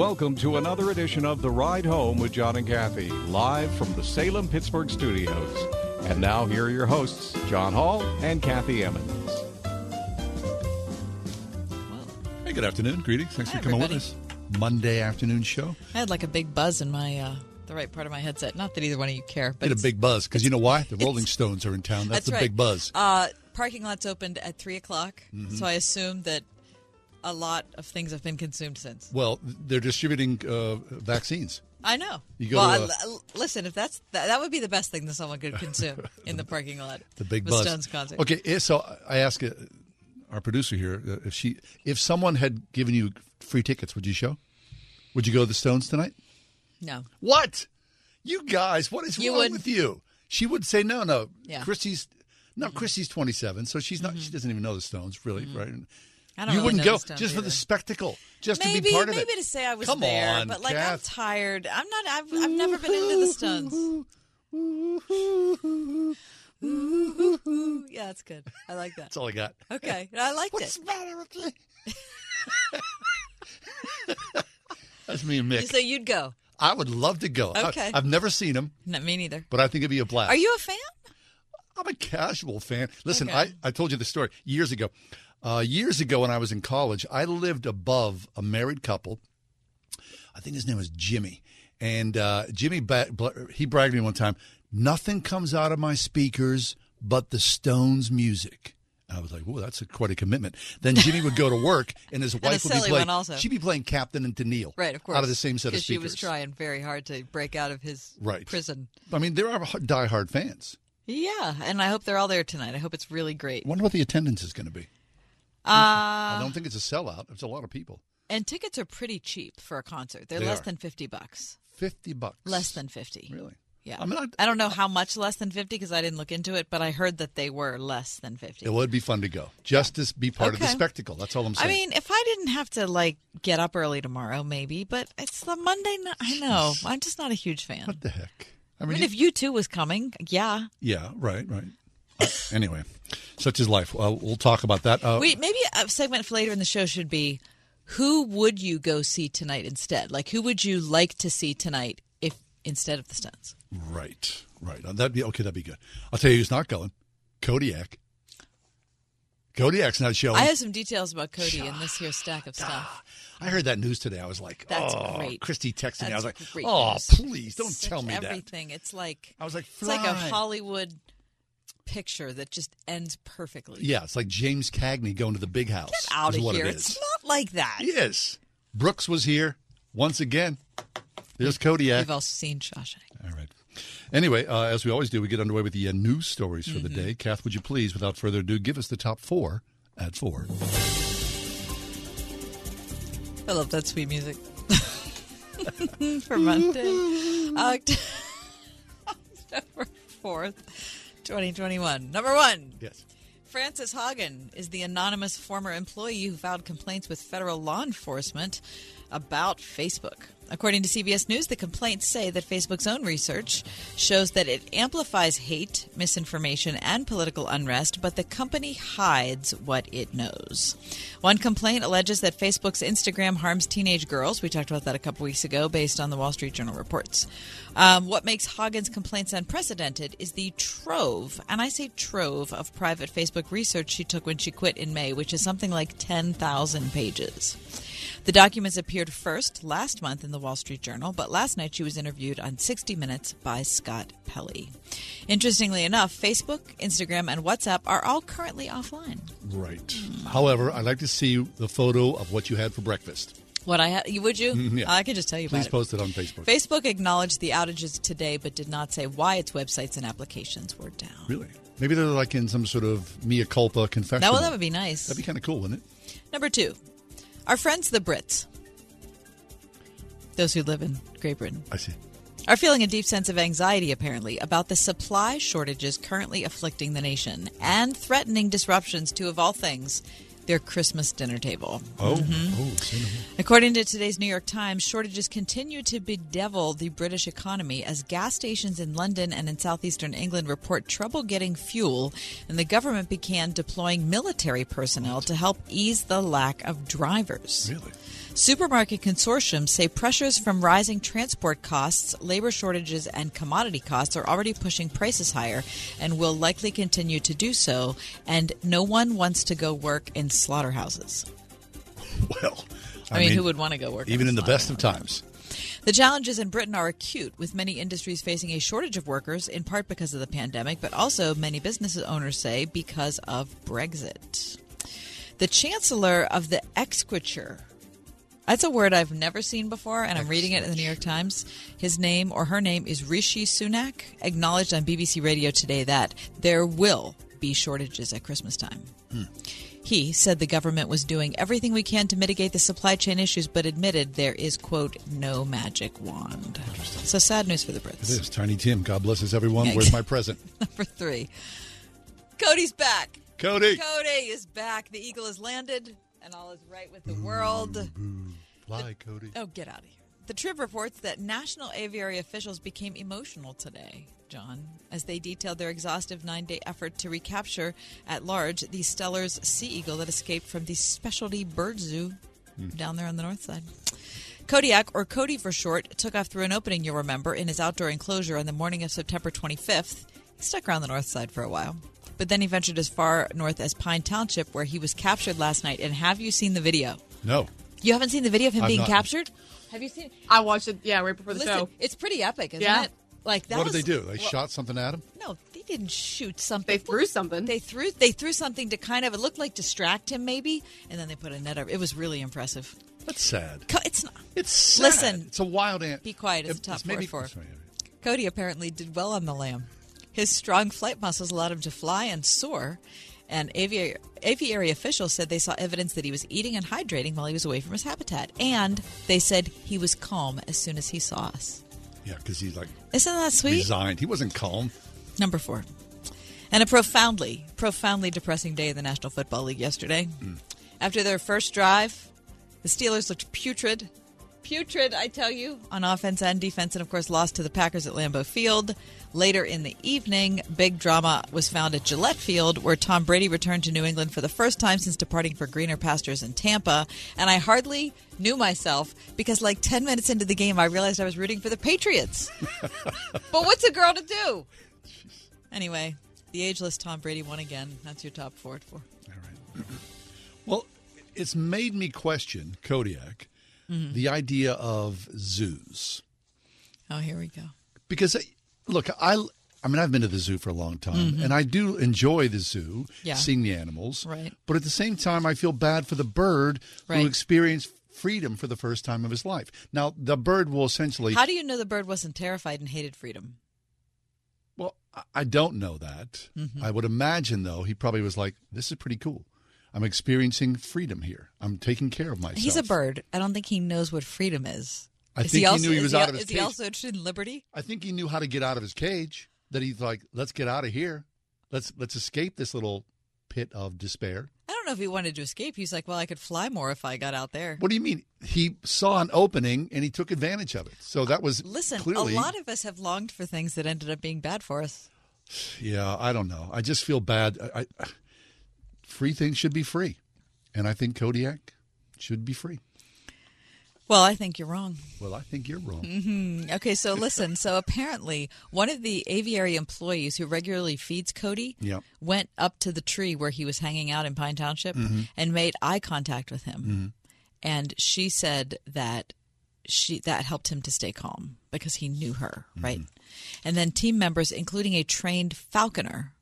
Welcome to another edition of The Ride Home with John and Kathy, live from the Salem Pittsburgh studios. And now, here are your hosts, John Hall and Kathy Emmons. Hey, good afternoon. Greetings. Thanks Hi, for coming everybody. with us. Monday afternoon show. I had like a big buzz in my uh, the right part of my headset. Not that either one of you care, but Hit a it's- big buzz because you know why? The Rolling Stones are in town. That's, That's the right. big buzz. Uh, parking lots opened at three o'clock, Mm-hmm. so I assume that a lot of things have been consumed since. Well, they're distributing uh, vaccines. I know. You go well, to l- listen, if that's that, that would be the best thing that someone could consume in the parking lot. The big of a buzz. Stones concert. Okay, eh, so I ask uh, our producer here uh, if she, if someone had given you free tickets, would you show? Would you go to the Stones tonight? No. What? You guys, what is You wrong would. with you? She would say no, no. Yeah. Mm-hmm. Christy's no, Christy's twenty seven, so she's not. She doesn't even know the Stones, really, right? I don't you really wouldn't go just for the spectacle, just to Maybe, be part of maybe it. to say I was Come there, on, but like I'm tired. I'm not. I've, I've never been into the Stones. Yeah, that's good. I like that. That's all I got. Okay, I liked What's it. the matter with me? That's me and Mick. So you'd go? I would love to go. I- Okay. I've never seen him, Not me neither. but I think it'd be a blast. Are you a fan? I'm a casual fan. Listen, Okay. I, I told you the story years ago. Uh, years ago, when I was in college, I lived above a married couple. I think his name was Jimmy. And uh, Jimmy, ba- he bragged me one time, nothing comes out of my speakers but the Stones music. And I was like, "Whoa, that's a, quite a commitment." Then Jimmy would go to work, and his wife would be playing. also. She'd be playing Captain and Tennille, Right, of course. out of the same set of Because she was trying very hard to break out of his Right. prison. I mean, there are diehard fans. Yeah, and I hope they're all there tonight. I hope it's really great. Wonder what the attendance is going to be. Uh, I don't think it's a sellout. It's a lot of people. and tickets are pretty cheap for a concert. They're They less are. than fifty bucks. Fifty bucks. Less than fifty. Really? Yeah. I mean, I- I don't know how much less than fifty because I didn't look into it, but I heard that they were less than fifty. It would be fun to go. Just to be part of the Okay. spectacle. That's all I'm saying. I saying. mean, if I didn't have to like get up early tomorrow, maybe, but it's the Monday night. I know. I'm just not a huge fan. what the heck? I mean, if you two was coming, yeah. yeah, right, right. Uh, anyway, such is life. Well, we'll talk about that. Uh, Wait, maybe a segment for later in the show should be who would you go see tonight instead? Like, who would you like to see tonight if instead of the Stones? Right, right. Uh, That'd be okay. That'd be good. I'll tell you who's not going. Kodiak. Kodiak's not showing. I have some details about Cody in this here stack of stuff. I heard that news today. I was like, That's oh, great. Christy texted me. I was like, oh, news. please don't Such tell me that. everything. It's like I was like, it's like a. Hollywood picture that just ends perfectly. Yeah, it's like James Cagney going to the big house. Get out of here! It It's not like that. Yes. Brooks was here once again. There's Kodiak. We've also seen Shawshank. All right. Anyway, uh, as we always do, we get underway with the uh, news stories for the Mm-hmm. day. Kath, would you please, without further ado, give us the top four at four? I love that sweet music for Monday, October fourth, twenty twenty one. Number one. Yes. Frances Haugen is the anonymous former employee who filed complaints with federal law enforcement about Facebook. According to CBS News, the complaints say that Facebook's own research shows that it amplifies hate, misinformation, and political unrest, but the company hides what it knows. One complaint alleges that Facebook's Instagram harms teenage girls. We talked about that a couple weeks ago based on the Wall Street Journal reports. Um, what makes Haugen's complaints unprecedented is the trove, and I say trove, of private Facebook research she took when she quit in May, which is something like 10,000 pages. The documents appeared first last month in the Wall Street Journal, but last night she was interviewed on 60 Minutes by Scott Pelley. Interestingly enough, Facebook, Instagram, and WhatsApp are all currently offline. Right. However, I'd like to see the photo of what you had for breakfast. What I ha- would you? Mm, yeah. I can just tell you Please about it. post it on Facebook. Facebook acknowledged the outages today, but did not say why its websites and applications were down. Really? Maybe they're like in some sort of mea culpa confession. That, well, that would be nice. That'd be kind of cool, wouldn't it? Number two, our friends the Brits, those who live in Great Britain, I see. are feeling a deep sense of anxiety, apparently, about the supply shortages currently afflicting the nation and threatening disruptions to, of all things, their Christmas dinner table. Oh, Mm-hmm. oh, say no more. According to today's New York Times, shortages continue to bedevil the British economy as gas stations in London and in southeastern England report trouble getting fuel, and the government began deploying military personnel to help ease the lack of drivers. Really? Supermarket consortiums say pressures from rising transport costs, labor shortages, and commodity costs are already pushing prices higher and will likely continue to do so. And no one wants to go work in slaughterhouses. Well, I, mean, who would want to go work? Even a in the best of times. The challenges in Britain are acute, with many industries facing a shortage of workers, in part because of the pandemic, but also many business owners say because of Brexit. The Chancellor of the Exchequer. That's a word I've never seen before, and I'm reading it in the New York Times. His name or her name is Rishi Sunak, acknowledged on BBC Radio today that there will be shortages at Christmas time. Hmm. He said the government was doing everything we can to mitigate the supply chain issues, but admitted there is, quote, no magic wand. So sad news for the It Brits. is. Tiny Tim, God blesses everyone. Where's my present? Number three. Cody's back. Cody. Cody is back. The eagle has landed, and all is right with the world. Fly, Cody. Oh, get out of here. The Trib reports that national aviary officials became emotional today, John, as they detailed their exhaustive nine day effort to recapture at large the Steller's sea eagle that escaped from the specialty bird zoo hmm. down there on the north side. Kodiak, or Cody for short, took off through an opening, you'll remember, in his outdoor enclosure on the morning of September 25th. He stuck around the north side for a while. But then he ventured as far north as Pine Township, where he was captured last night. And have you seen the video? No. You haven't seen the video of him I've being not. captured? Have you seen? I watched it. Yeah, right before the Listen, show. it's pretty epic, isn't Yeah. it? Like that. what did they do? They well, shot something at him? No, they didn't shoot something. They threw something. They threw. They threw something to kind of. It looked like distract him, maybe, and then they put a net over. It was really impressive. That's sad. Co- It's not. It's sad. Listen. It's a wild ant. Be quiet, it's It- a top maybe- four four. sorry. Cody apparently did well on the lam. His strong flight muscles allowed him to fly and soar. And aviary, aviary officials said they saw evidence that he was eating and hydrating while he was away from his habitat. And they said he was calm as soon as he saw us. Yeah, because he's like Isn't that sweet? resigned. He wasn't calm. Number four. And a profoundly, profoundly depressing day in the National Football League yesterday. Mm. After their first drive, the Steelers looked putrid. Putrid, I tell you, on offense and defense, and of course lost to the Packers at Lambeau Field. Later in the evening, big drama was found at Gillette Field, where Tom Brady returned to New England for the first time since departing for greener pastures in Tampa. And I hardly knew myself because, like 10 minutes into the game, I realized I was rooting for the Patriots. but what's a girl to do? Anyway, the ageless Tom Brady won again. That's your top four. four. All right. well, it's made me question Kodiak, Mm-hmm. the idea of zoos. Oh, here we go. because uh, look i i mean i've been to the zoo for a long time and i do enjoy the zoo Mm-hmm. Yeah. seeing the animals Right. but at the same time i feel bad for the bird Right. who experienced freedom for the first time of his life now the bird will essentially How do you know the bird wasn't terrified and hated freedom? well I- i don't know that Mm-hmm. i would imagine though he probably was like this is pretty cool i'm experiencing freedom here i'm taking care of myself He's a bird. I don't think he knows what freedom is. I is think he also, knew he is was out of his cage. Is he also interested in liberty? i think he knew how to get out of his cage that he's like let's get out of here let's let's escape this little pit of despair I don't know if he wanted to escape. He's like, well, I could fly more if I got out there. What do you mean? He saw an opening and he took advantage of it. So that was uh, Listen, clearly. a lot of us have longed for things that ended up being bad for us. yeah, I don't know. I just feel bad. I, I, free things should be free, and I think Kodiak should be free. Well, I think you're wrong. Well, I think you're wrong. Mm-hmm. Okay, so listen. So apparently, one of the aviary employees who regularly feeds Cody Yep. went up to the tree where he was hanging out in Pine Township mm-hmm. and made eye contact with him. Mm-hmm. And she said that she that helped him to stay calm because he knew her, right? Mm-hmm. And then team members, including a trained falconer,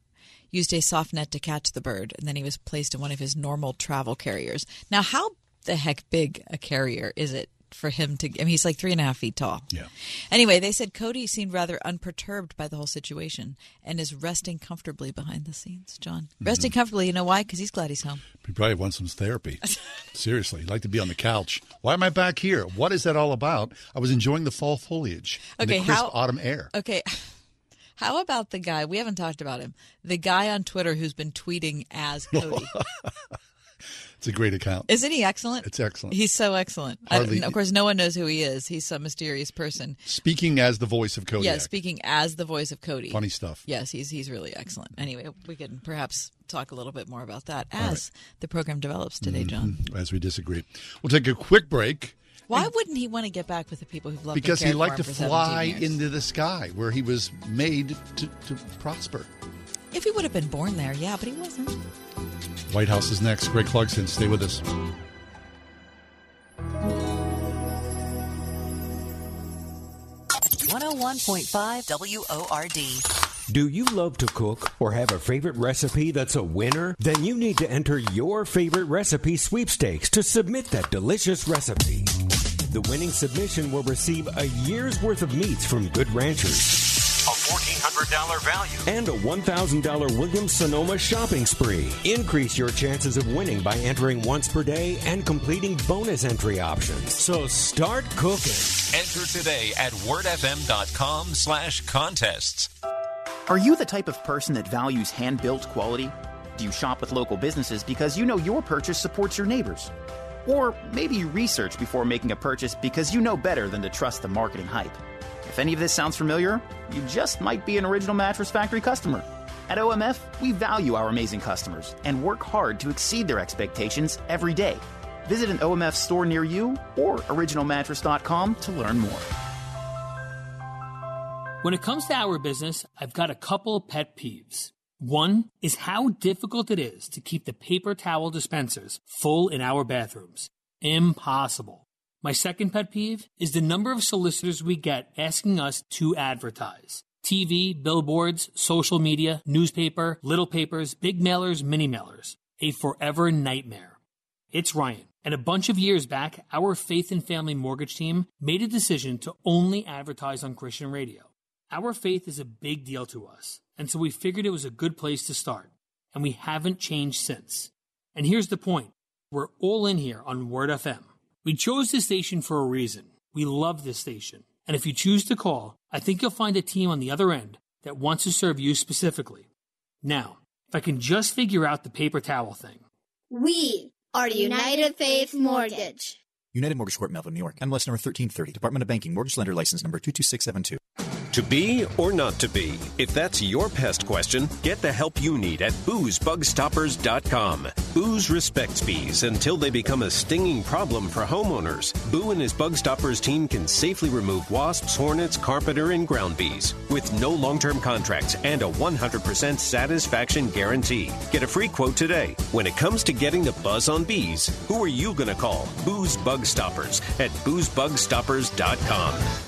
used a soft net to catch the bird, and then he was placed in one of his normal travel carriers. Now, how the heck big a carrier is it for him to? I mean, he's like three and a half feet tall. Yeah. Anyway, they said Cody seemed rather unperturbed by the whole situation and is resting comfortably behind the scenes. John, Mm-hmm. resting comfortably. You know why? Because he's glad he's home. He probably wants some therapy. Seriously, he'd like to be on the couch. Why am I back here? What is that all about? I was enjoying the fall foliage, and Okay, the crisp how- autumn air. Okay. How about the guy? We haven't talked about him. The guy on Twitter who's been tweeting as Cody. It's a great account. Isn't he excellent? It's excellent. He's so excellent. Hardly- don't- of course, no one knows who he is. He's some mysterious person. Speaking as the voice of Kodiak. Yeah, speaking as the voice of Cody. Funny stuff. Yes, he's he's really excellent. Anyway, we can perhaps talk a little bit more about that as the program develops today, mm-hmm. John. As we disagree, we'll take a quick break Why wouldn't he want to get back with the people who've loved and because he liked to fly into the sky where he was made to, to prosper. If he would have been born there, yeah, but he wasn't. White House is next. Greg Clugston, stay with us. One hundred one point five W O R D. Do you love to cook or have a favorite recipe that's a winner? Then you need to enter your favorite recipe sweepstakes to submit that delicious recipe. The winning submission will receive a year's worth of meats from Good Ranchers. A $1,400 value. And a $1,000 Williams Sonoma shopping spree. Increase your chances of winning by entering once per day and completing bonus entry options. So start cooking. Enter today at wordfm.com slash contests. Are you the type of person that values hand built quality? Do you shop with local businesses because you know your purchase supports your neighbors? Or maybe research before making a purchase because you know better than to trust the marketing hype. If any of this sounds familiar, you just might be an Original Mattress Factory customer. At OMF, we value our amazing customers and work hard to exceed their expectations every day. Visit an OMF store near you or originalmattress.com to learn more. When it comes to our business, I've got a couple pet peeves. One is how difficult it is to keep the paper towel dispensers full in our bathrooms. Impossible. My second pet peeve is the number of solicitors we get asking us to advertise. TV, billboards, social media, newspaper, little papers, big mailers, mini mailers. A forever nightmare. It's Ryan. And a bunch of years back, our Faith and Family Mortgage team made a decision to only advertise on Christian radio. Our faith is a big deal to us, and so we figured it was a good place to start. And we haven't changed since. And here's the point we're all in here on Word FM. We chose this station for a reason. We love this station. And if you choose to call, I think you'll find a team on the other end that wants to serve you specifically. Now, if I can just figure out the paper towel thing. We are United Faith Mortgage. United Mortgage Corp, Melville, New York. MLS number 1330. Department of Banking. Mortgage lender license number 22672. To be or not to be? If that's your pest question, get the help you need at boozebugstoppers.com. Booze respects bees until they become a stinging problem for homeowners. Boo and his Bug Stoppers team can safely remove wasps, hornets, carpenter, and ground bees with no long term contracts and a 100% satisfaction guarantee. Get a free quote today. When it comes to getting the buzz on bees, who are you going to call? Booze Bug Stoppers at boozebugstoppers.com.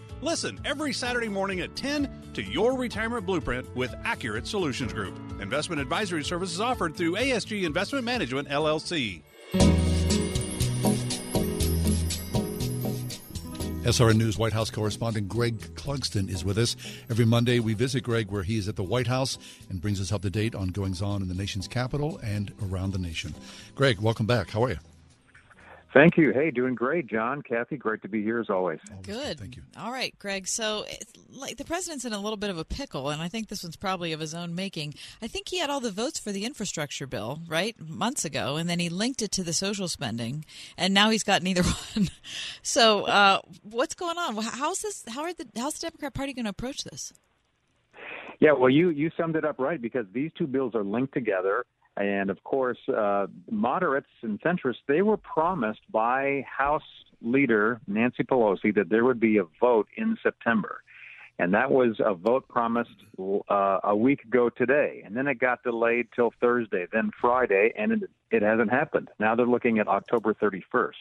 Listen every Saturday morning at 10 to Your Retirement Blueprint with Accurate Solutions Group. Investment advisory services offered through ASG Investment Management, LLC. SRN News White House correspondent Greg Clugston is with us. Every Monday, we visit Greg where he is at the White House and brings us up to date on goings on in the nation's capital and around the nation. Greg, welcome back. How are you? Thank you. Hey, doing great, John, Kathy. Great to be here as always. Good. Thank you. All right, Greg. So, it's like the president's in a little bit of a pickle, and I think this one's probably of his own making. I think he had all the votes for the infrastructure bill, right, months ago, and then he linked it to the social spending, and now he's got neither one. so, uh, what's going on? How's this? How are the? How's the Democrat Party going to approach this? Yeah, well, you you summed it up right because these two bills are linked together. And of course, uh, moderates and centrists, they were promised by House Leader Nancy Pelosi that there would be a vote in September. and that was a vote promised uh, a week ago today, and then it got delayed till Thursday, then Friday, and it, it hasn't happened. Now they're looking at October 31st.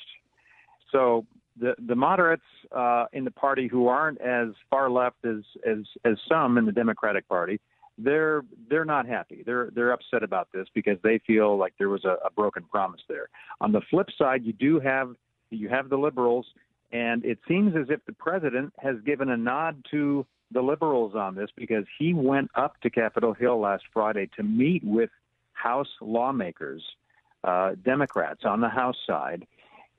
So the the moderates uh, in the party who aren't as far left as as as some in the Democratic Party, they're they're not happy. They're they're upset about this because they feel like there was a, a broken promise there. On the flip side, you do have you have the liberals, and it seems as if the president has given a nod to the liberals on this because he went up to Capitol Hill last Friday to meet with House lawmakers, uh, Democrats on the House side,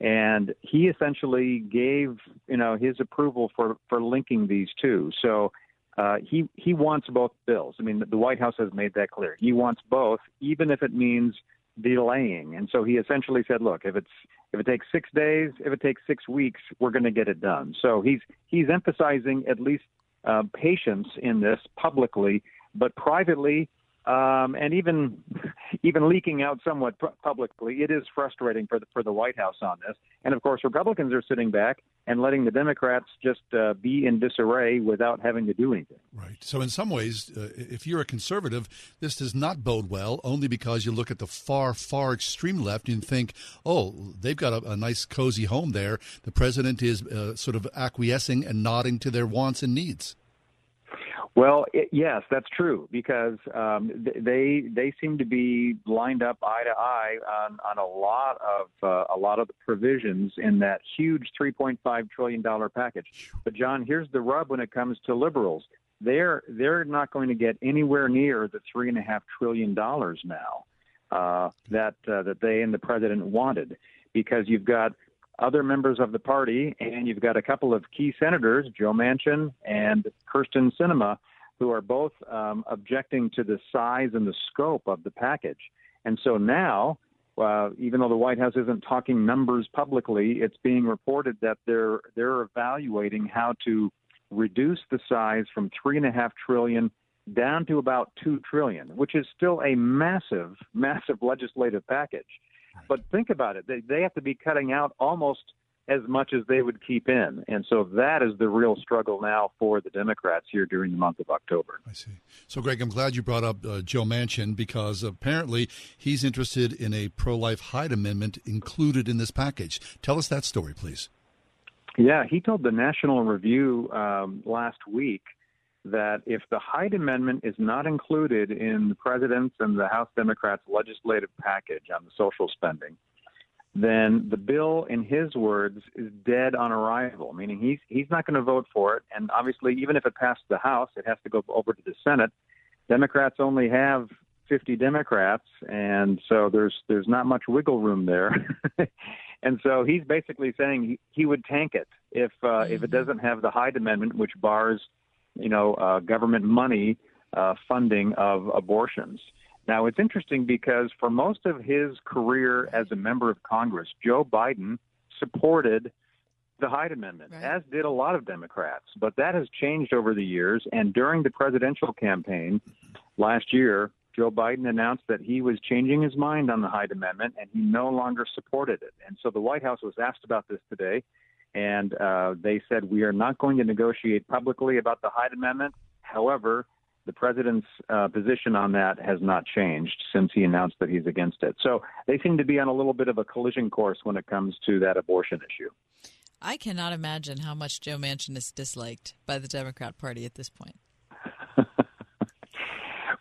and he essentially gave you know his approval for for linking these two. So uh, he he wants both bills. I mean, the White House has made that clear. He wants both, even if it means delaying. And so he essentially said, "Look, if it's if it takes six days, if it takes six weeks, we're going to get it done." So he's he's emphasizing at least uh, patience in this publicly, but privately um, and even even leaking out somewhat publicly, it is frustrating for the for the White House on this. And of course, Republicans are sitting back and letting the Democrats just uh, be in disarray without having to do anything. Right. So, in some ways, uh, if you're a conservative, this does not bode well. Only because you look at the far, far extreme left and think, oh, they've got a, a nice, cozy home there. The president is uh, sort of acquiescing and nodding to their wants and needs. Well, it, yes, that's true because um, they they seem to be lined up eye to eye on, on a lot of uh, a lot of the provisions in that huge 3.5 trillion dollar package. But John, here's the rub when it comes to liberals. They're they're not going to get anywhere near the three and a half trillion dollars now uh, that uh, that they and the president wanted because you've got other members of the party, and you've got a couple of key senators, Joe Manchin and Kyrsten Sinema, who are both um, objecting to the size and the scope of the package. And so now, uh, even though the White House isn't talking numbers publicly, it's being reported that they're they're evaluating how to reduce the size from three and a half trillion down to about two trillion, which is still a massive, massive legislative package. But think about it. They, they have to be cutting out almost as much as they would keep in. And so that is the real struggle now for the Democrats here during the month of October. I see. So, Greg, I'm glad you brought up uh, Joe Manchin because apparently he's interested in a pro life Hyde Amendment included in this package. Tell us that story, please. Yeah, he told the National Review um, last week that if the Hyde Amendment is not included in the president's and the House Democrats' legislative package on the social spending, then the bill, in his words, is dead on arrival. Meaning he's he's not going to vote for it, and obviously, even if it passed the House, it has to go over to the Senate. Democrats only have 50 Democrats, and so there's there's not much wiggle room there. and so he's basically saying he, he would tank it if uh, mm-hmm. if it doesn't have the Hyde Amendment, which bars you know, uh, government money uh, funding of abortions. Now, it's interesting because for most of his career as a member of Congress, Joe Biden supported the Hyde Amendment, right. as did a lot of Democrats. But that has changed over the years. And during the presidential campaign last year, Joe Biden announced that he was changing his mind on the Hyde Amendment and he no longer supported it. And so the White House was asked about this today and uh, they said we are not going to negotiate publicly about the Hyde Amendment. However, the president's uh, position on that has not changed since he announced that he's against it. So they seem to be on a little bit of a collision course when it comes to that abortion issue. I cannot imagine how much Joe Manchin is disliked by the Democrat Party at this point.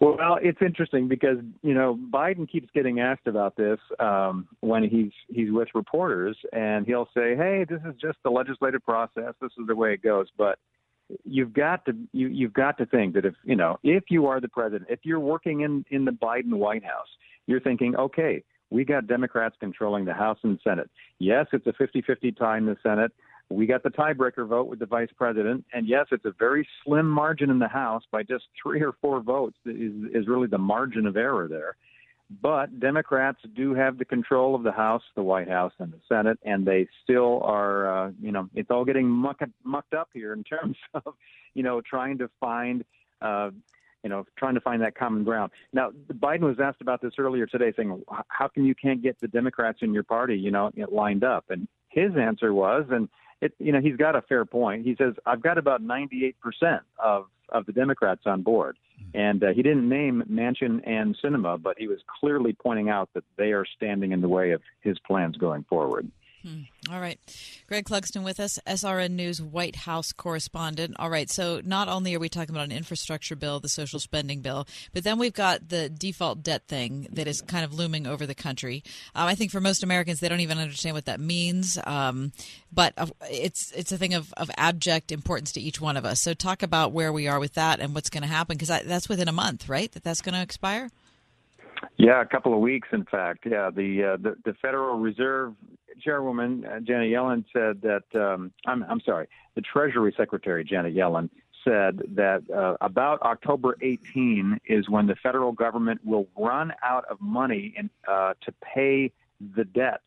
Well, it's interesting because you know Biden keeps getting asked about this um, when he's he's with reporters, and he'll say, "Hey, this is just the legislative process. This is the way it goes." But you've got to you you've got to think that if you know if you are the president, if you're working in in the Biden White House, you're thinking, okay, we got Democrats controlling the House and Senate. Yes, it's a 50-50 tie in the Senate. We got the tiebreaker vote with the vice president, and yes, it's a very slim margin in the House by just three or four votes is is really the margin of error there. But Democrats do have the control of the House, the White House, and the Senate, and they still are. Uh, you know, it's all getting mucked mucked up here in terms of, you know, trying to find. Uh, you know, trying to find that common ground. Now, Biden was asked about this earlier today, saying, "How come you can't get the Democrats in your party, you know, lined up?" And his answer was, and it, you know, he's got a fair point. He says, I've got about 98% of, of the Democrats on board. And uh, he didn't name Manchin and Sinema, but he was clearly pointing out that they are standing in the way of his plans going forward. Hmm. All right. Greg Clugston with us, SRN News White House correspondent. All right. So, not only are we talking about an infrastructure bill, the social spending bill, but then we've got the default debt thing that is kind of looming over the country. Um, I think for most Americans, they don't even understand what that means. Um, but it's it's a thing of, of abject importance to each one of us. So, talk about where we are with that and what's going to happen, because that's within a month, right? That that's going to expire? Yeah, a couple of weeks, in fact. Yeah, the uh, the, the Federal Reserve Chairwoman uh, Janet Yellen said that. Um, I'm I'm sorry, the Treasury Secretary Janet Yellen said that uh, about October 18 is when the federal government will run out of money in, uh, to pay the debts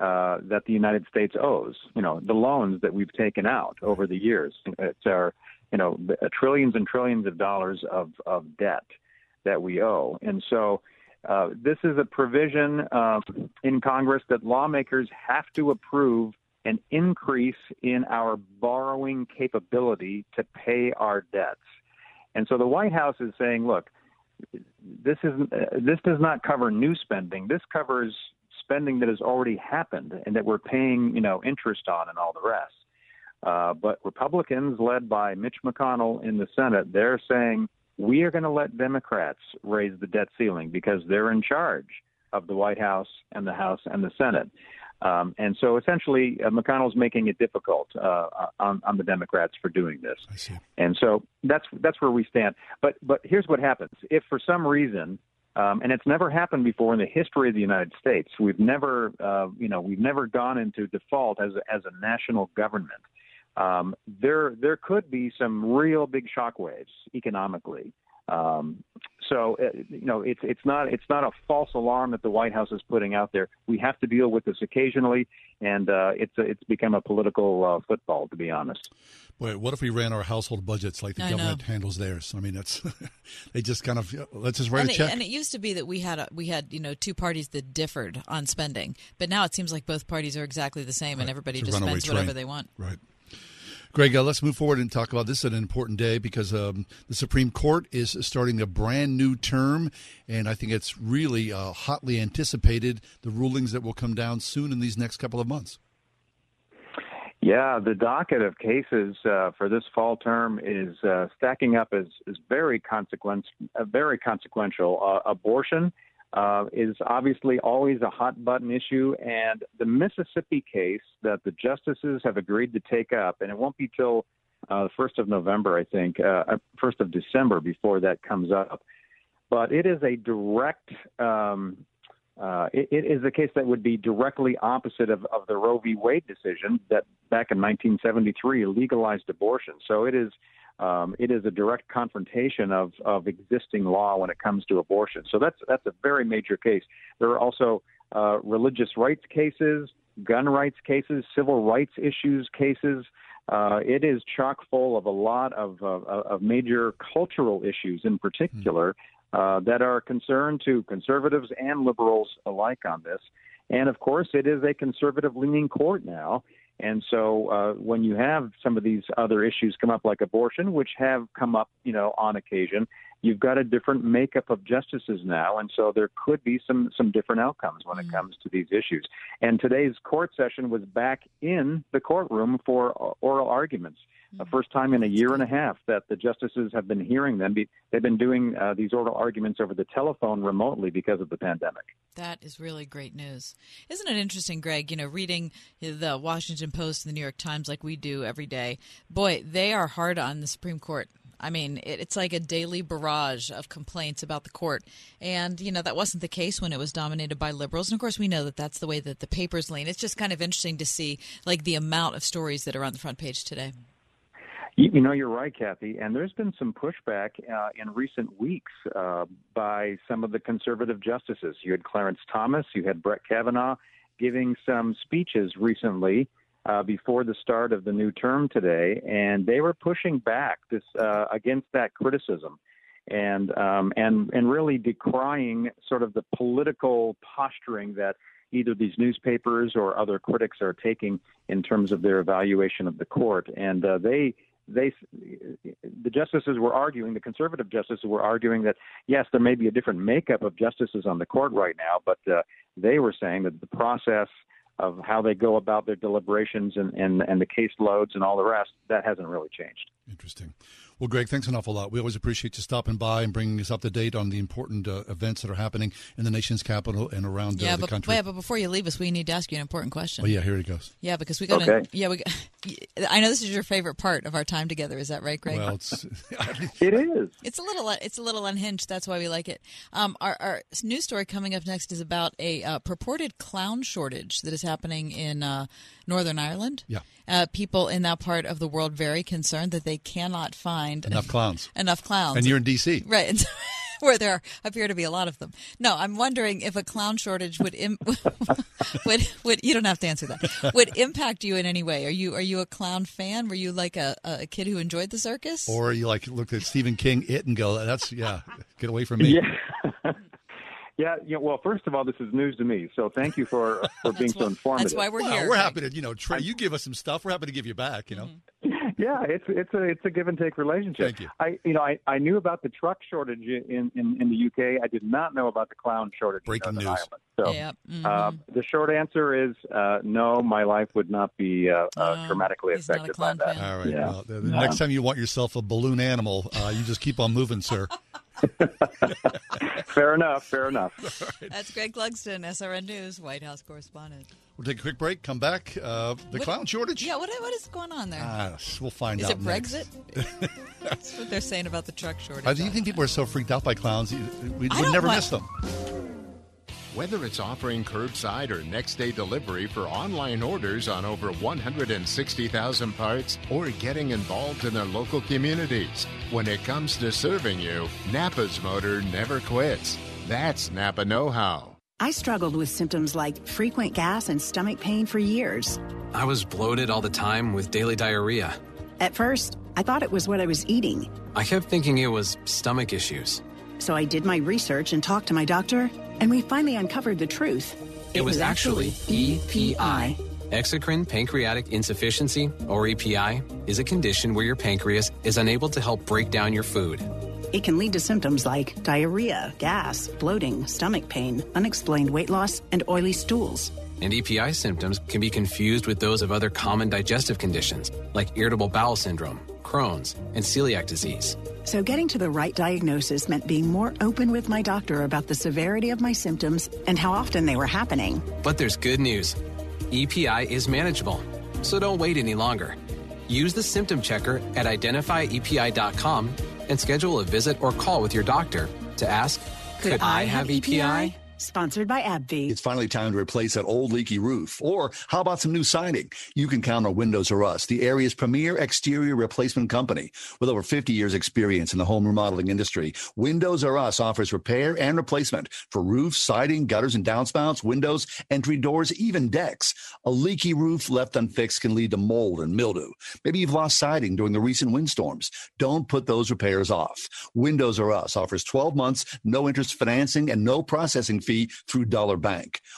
uh, that the United States owes. You know, the loans that we've taken out over the years. It's our, you know, trillions and trillions of dollars of of debt that we owe, and so uh, this is a provision uh, in Congress that lawmakers have to approve an increase in our borrowing capability to pay our debts. And so the White House is saying, look, this is uh, this does not cover new spending. This covers spending that has already happened and that we're paying, you know, interest on and all the rest. Uh, but Republicans, led by Mitch McConnell in the Senate, they're saying we are going to let Democrats raise the debt ceiling because they're in charge of the White House and the House and the Senate. Um, and so essentially, uh, McConnell's making it difficult uh, on, on the Democrats for doing this. I see. And so that's that's where we stand. But but here's what happens: if for some reason, um, and it's never happened before in the history of the United States, we've never uh, you know we've never gone into default as a, as a national government um, there there could be some real big shockwaves economically. Um, so uh, you know it's it's not it's not a false alarm that the White House is putting out there. We have to deal with this occasionally, and uh, it's a, it's become a political uh, football, to be honest. Wait, what if we ran our household budgets like the I government know. handles theirs? I mean, that's they just kind of let's just write and a it, check. and it used to be that we had a, we had you know two parties that differed on spending, but now it seems like both parties are exactly the same, and everybody It's just runaway spends whatever they want. Right. Greg, uh, let's move forward and talk about this. Is an important day because um, the Supreme Court is starting a brand new term, and I think it's really uh, hotly anticipated the rulings that will come down soon in these next couple of months. Yeah, the docket of cases uh, for this fall term is uh, stacking up as, as very consequence, uh, very consequential. Uh, abortion uh, is obviously always a hot button issue, and the Mississippi case that the justices have agreed to take up, and it won't be till uh, the first of November, I think, uh, first of December before that comes up. But it is a direct. Um, uh, it, it is a case that would be directly opposite of, of the Roe v. Wade decision that back in 1973 legalized abortion. So it is um, it is a direct confrontation of, of existing law when it comes to abortion. So that's that's a very major case. There are also uh, religious rights cases, gun rights cases, civil rights issues cases. Uh, it is chock full of a lot of, of, of major cultural issues in particular uh, that are concerned to conservatives and liberals alike on this. And of course, it is a conservative leaning court now. And so uh, when you have some of these other issues come up, like abortion, which have come up, you know, on occasion, you've got a different makeup of justices now, and so there could be some some different outcomes when it comes to these issues. And today's court session was back in the courtroom for oral arguments. The first time in a year and a half that the justices have been hearing them. They've been doing uh, these oral arguments over the telephone remotely because of the pandemic. That is really great news. Isn't it interesting, Greg? You know, reading the Washington Post and the New York Times like we do every day. Boy, they are hard on the Supreme Court. I mean, it, it's like a daily barrage of complaints about the court. And, you know, that wasn't the case when it was dominated by liberals. And of course, we know that that's the way that the papers lean. It's just kind of interesting to see, like, the amount of stories that are on the front page today. You, you know, you're right, Kathy. And there's been some pushback uh, in recent weeks uh, by some of the conservative justices. You had Clarence Thomas, you had Brett Kavanaugh giving some speeches recently uh, before the start of the new term today, and they were pushing back this uh, against that criticism. And um, and and really decrying sort of the political posturing that either these newspapers or other critics are taking in terms of their evaluation of the court. And uh, they they the justices were arguing the conservative justices were arguing that yes there may be a different makeup of justices on the court right now but uh, they were saying that the process of how they go about their deliberations and, and, and the case loads and all the rest that hasn't really changed Interesting. Well, Greg, thanks an awful lot. We always appreciate you stopping by and bringing us up to date on the important uh, events that are happening in the nation's capital and around uh, yeah, the but, country. yeah, but before you leave us, we need to ask you an important question. Oh, yeah, here it goes. Yeah, because we got Okay. to. Yeah, we. got- I know this is your favorite part of our time together. Is that right, Greg? Well, it's, it is. It's a little. It's a little unhinged. That's why we like it. Um, our, our news story coming up next is about a uh, purported clown shortage that is happening in uh, Northern Ireland. Yeah. Uh, people in that part of the world very concerned that they cannot find Enough clowns. enough clowns. And you're in D.C. right? and so- Where there appear to be a lot of them. No, I'm wondering if a clown shortage would Im- would would you don't have to answer that would impact you in any way. Are you are you a clown fan? Were you like a, a kid who enjoyed the circus? Or you like look at Stephen King, it, and go, that's, yeah, get away from me. Yeah. Yeah, yeah. Well, first of all, this is news to me, so thank you for for being so informative. Well, here. We're happy to, you know, Trey, you give us some stuff. We're happy to give you back, you know. Mm-hmm. Yeah, it's it's a it's a give and take relationship. Thank you. I you know I, I knew about the truck shortage in, in, in the UK. I did not know about the clown shortage. Breaking in news. Ireland. So Yep. uh, the short answer is uh, no. My life would not be uh, uh, dramatically he's affected by that. fan. All right. Yeah. Well, the, the next time you want yourself a balloon animal, uh, you just keep on moving, sir. fair enough. Fair enough. That's Greg Clugston, SRN News, White House correspondent. We'll take a quick break, come back. Uh, the What- clown shortage? Yeah, what what is going on there? Ah, we'll find is out Is it next. Brexit? That's what they're saying about the truck shortage. I do you think people are so freaked out by clowns? you- We would never want- miss them. Whether it's offering curbside or next day delivery for online orders on over 160,000 parts or getting involved in their local communities, when it comes to serving you, Napa's motor never quits. That's Napa Know How. I struggled with symptoms like frequent gas and stomach pain for years. I was bloated all the time with daily diarrhea. At first, I thought it was what I was eating. I kept thinking it was stomach issues. So I did my research and talked to my doctor, and we finally uncovered the truth. It, was, actually EPI. Exocrine pancreatic insufficiency, or EPI, is a condition where your pancreas is unable to help break down your food. It can lead to symptoms like diarrhea, gas, bloating, stomach pain, unexplained weight loss, and oily stools. And EPI symptoms can be confused with those of other common digestive conditions, like irritable bowel syndrome, Crohn's, and celiac disease. So getting to the right diagnosis meant being more open with my doctor about the severity of my symptoms and how often they were happening. But there's good news EPI is manageable, so don't wait any longer. Use the symptom checker at identifyepi.com and schedule a visit or call with your doctor to ask Could, I have E EPI? Sponsored by AbbVie. It's finally time to replace that old leaky roof. Or how about some new siding? You can count on Windows or Us, the area's premier exterior replacement company. With over 50 years experience in the home remodeling industry, Windows or Us offers repair and replacement for roofs, siding, gutters and downspouts, windows, entry doors, even decks. A leaky roof left unfixed can lead to mold and mildew. Maybe you've lost siding during the recent windstorms. Don't put those repairs off. Windows or Us offers 12 months, no interest financing, and no processing fee through Dollar Bank.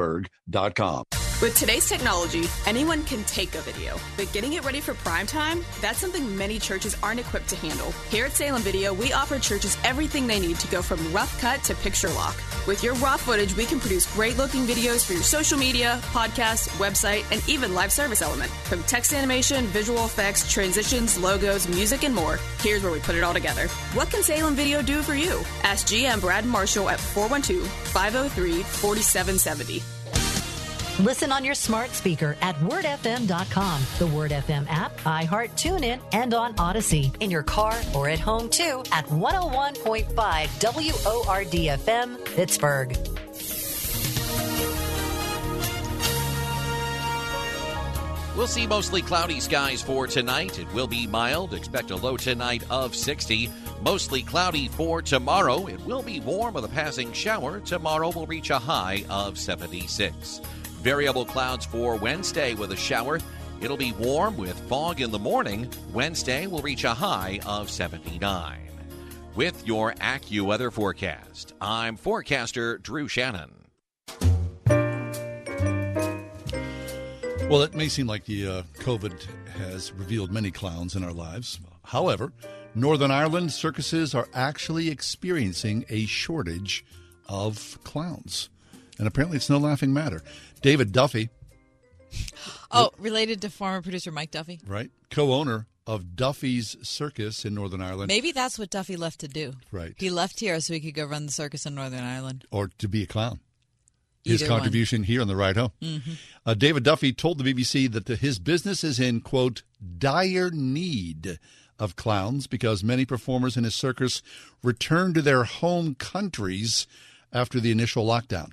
windowsruspittsburgh.com. With today's technology, anyone can take a video, but getting it ready for prime time, that's something many churches aren't equipped to handle. Here at Salem Video, we offer churches everything they need to go from rough cut to picture lock. With your raw footage, we can produce great looking videos for your social media, podcast, website, and even live service element. From text animation, visual effects, transitions, logos, music, and more, here's where we put it all together. What can Salem Video do for you? Ask GM Brad Marshall at 412 503 4770. Listen on your smart speaker at wordfm.com, the Word FM app, iHeart, TuneIn, and on Audacy. In your car or at home too at 101.5 WORDFM, Pittsburgh. We'll see mostly cloudy skies for tonight. It will be mild. Expect a low tonight of 60. Mostly cloudy for tomorrow. It will be warm with a passing shower. Tomorrow will reach a high of 76. Variable clouds for Wednesday with a shower. It'll be warm with fog in the morning. Wednesday will reach a high of 79. With your AccuWeather forecast, I'm forecaster Drew Shannon. Well, it may seem like the uh, COVID has revealed many clowns in our lives. However, Northern Ireland circuses are actually experiencing a shortage of clowns. And apparently it's no laughing matter. David Duffy, Oh, related to former producer Mike Duffy. right, co owner of Duffy's Circus in Northern Ireland, Maybe that's what Duffy left to do. Right. He left here so he could go run the circus in Northern Ireland. or to be a clown. His Either one. contribution here on the ride home. Mhm. Uh, David Duffy told the BBC that the, his business is in, quote, dire need of clowns because many performers in his circus returned to their home countries after the initial lockdown.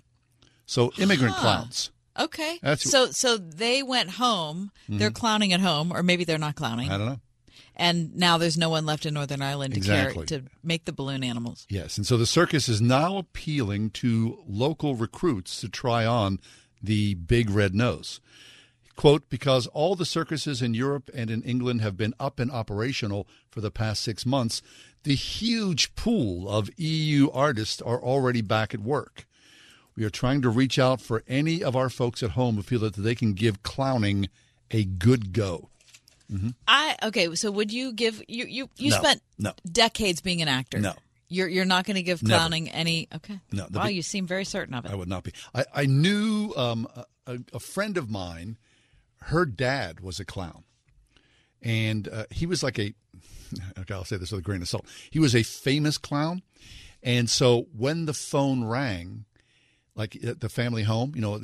So, immigrant Huh. clowns. Okay. That's- so so they went home. They're Mhm. clowning at home, or maybe they're not clowning. I don't know. And now there's no one left in Northern Ireland to Exactly. carry to make the balloon animals. Yes. And so the circus is now appealing to local recruits to try on the big red nose. Quote, because all the circuses in Europe and in England have been up and operational for the past six months, the huge pool of EU artists are already back at work. We are trying to reach out for any of our folks at home who feel that they can give clowning a good go. hmm I okay. So would you give you you you No. spent No. decades being an actor? No. You're you're not going to give Never. clowning any. Okay. No, Wow, big- you seem very certain of it. I would not be. I, I knew um, a, a friend of mine, her dad was a clown. And uh, he was like a, okay, I'll say this with a grain of salt. He was a famous clown. And so when the phone rang, like the family home, you know,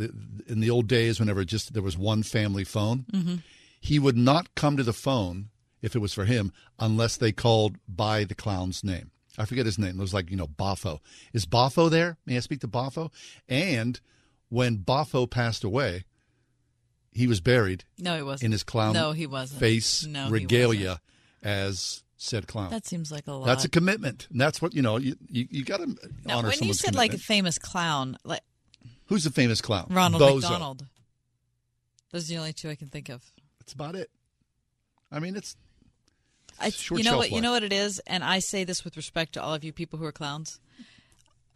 in the old days, whenever just there was one family phone, Mhm. he would not come to the phone if it was for him unless they called by the clown's name. I forget his name. It was like, you know, Boffo. Is Boffo there? May I speak to Boffo? And when Boffo passed away, he was buried No, he wasn't. in his clown No, he wasn't. face No, regalia as said clown. That seems like a lot. That's a commitment. And that's what, you know, you, you, you got to Now, honor when you said like a famous clown, like Who's the famous clown? Ronald Bozo. McDonald. Those are the only two I can think of. That's about it. I mean, it's I, short you know what? You know what it is, and I say this with respect to all of you people who are clowns.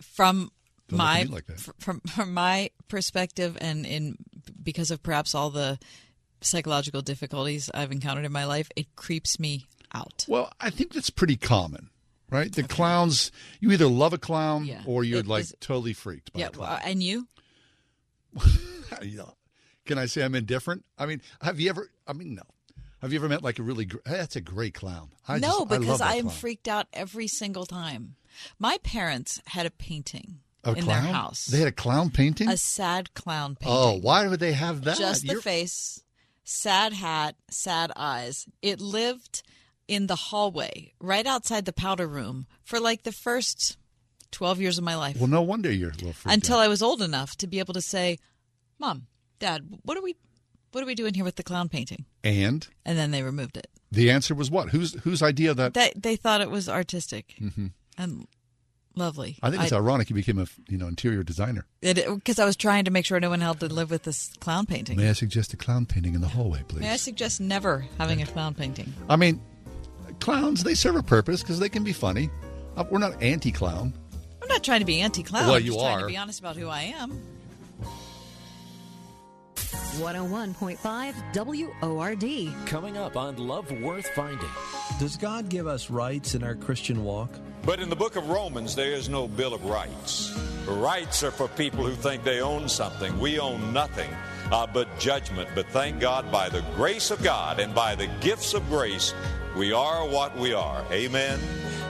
From Don't my like from from my perspective, and in because of perhaps all the psychological difficulties I've encountered in my life, it creeps me out. Well, I think that's pretty common, right? The clowns, you either love a clown Yeah. or you're It like is- totally freaked by Yeah, a clown. well, and you? Can I say I'm indifferent? I mean, have you ever? I mean, no. Have you ever met like a really? gr- Hey, that's a great clown. I no, just, because I am freaked out every single time. My parents had a painting A in clown? their house. They had a clown painting. a sad clown painting. oh, why would they have that? Just the You're- face, sad hat, sad eyes. It lived in the hallway right outside the powder room for like the first 12 years of my life Well, no wonder you're a little until out. I was old enough to be able to say, "Mom, Dad, what are we what are we doing here with the clown painting?" And And then they removed it. the answer was what? Whose whose idea of that? They thought it was artistic Mhm. and lovely. I think it's ironic you became a you know interior designer. because I was trying to make sure no one had to live with this clown painting. May I suggest a clown painting in the hallway, please? May I suggest never having a clown painting? I mean, clowns they serve a purpose because they can be funny. Uh, We're not anti-clown. I'm not trying to be anti-clown. Well, I'm you just trying are. to be honest about who I am. 101.5 WORD. Coming up on Love Worth Finding. Does God give us rights in our Christian walk? But in the book of Romans, there is no Bill of Rights. Rights are for people who think they own something. We own nothing uh, but judgment. But thank God, by the grace of God and by the gifts of grace, we are what we are. Amen.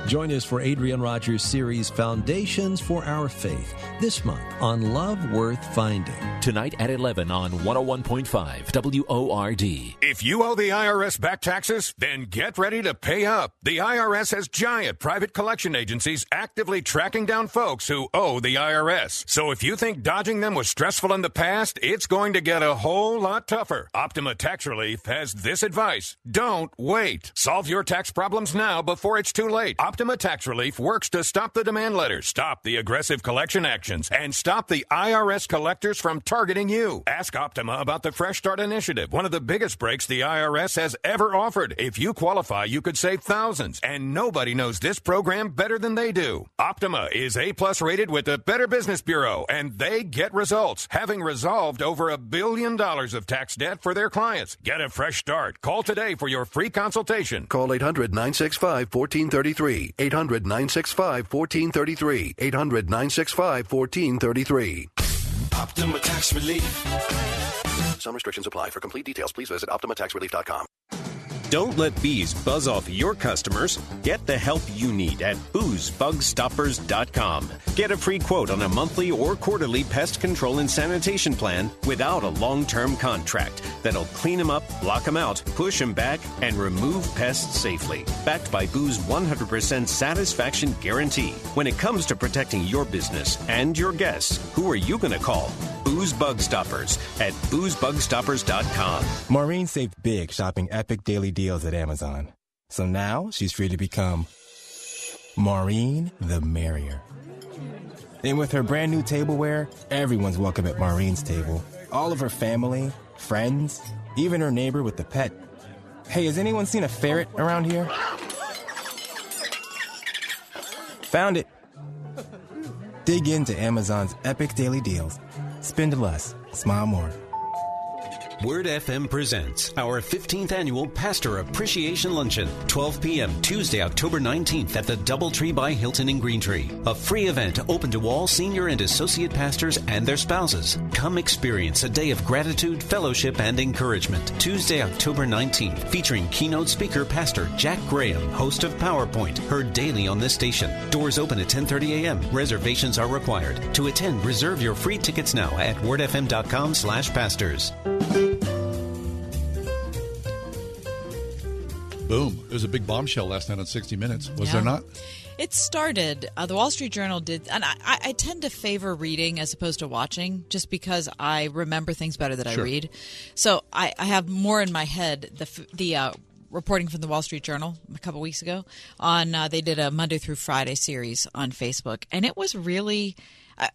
Join us for Adrian Rogers' series Foundations for Our Faith. this month on Love Worth Finding. Tonight at 11 on 101.5 WORD. If you owe the IRS back taxes, then get ready to pay up. The IRS has giant private collection agencies actively tracking down folks who owe the IRS. So if you think dodging them was stressful in the past, it's going to get a whole lot tougher. Optima Tax Relief has this advice. Don't wait. Solve your tax problems now before it's too late. Optima Tax Relief works to stop the demand letters, stop the aggressive collection actions, and stop the IRS collectors from targeting you. Ask Optima about the Fresh Start Initiative, one of the biggest breaks the IRS has ever offered. If you qualify, you could save thousands, and nobody knows this program better than they do. Optima is A plus rated with the Better Business Bureau, and they get results, having resolved over a billion dollars of tax debt for their clients. Get a fresh start. Call today for your free consultation. Call 800 965 1433. 800 965 1433. 800 965 1433. Optima Tax Relief. Some restrictions apply. For complete details, please visit OptimaTaxRelief.com. Don't let bees buzz off your customers. Get the help you need at boozebugstoppers.com. Get a free quote on a monthly or quarterly pest control and sanitation plan without a long term contract that'll clean them up, block them out, push them back, and remove pests safely. Backed by Boo's 100% satisfaction guarantee. When it comes to protecting your business and your guests, who are you going to call? Booze Bug Stoppers at boozebugstoppers.com. Maureen saved big shopping epic daily deals at Amazon. So now she's free to become Maureen the Merrier. And with her brand new tableware, everyone's welcome at Maureen's table. All of her family, friends, even her neighbor with the pet. Hey, has anyone seen a ferret around here? Found it. Dig into Amazon's epic daily deals. Spend less, smile more. Word FM presents our 15th annual Pastor Appreciation Luncheon, 12 p.m. Tuesday, October 19th at the Doubletree by Hilton in Greentree. A free event open to all senior and associate pastors and their spouses. Come experience a day of gratitude, fellowship, and encouragement. Tuesday, October 19th, featuring keynote speaker Pastor Jack Graham, host of PowerPoint, heard daily on this station. Doors open at 10:30 a.m. Reservations are required. To attend, reserve your free tickets now at wordfm.com/pastors. Boom. It was a big bombshell last night on 60 Minutes. Was Yeah. there not? It started. Uh, the Wall Street Journal did, and I, I tend to favor reading as opposed to watching, just because I remember things better that I read. So I, I have more in my head the the uh, reporting from the Wall Street Journal a couple weeks ago on uh, they did a Monday through Friday series on Facebook, and it was really.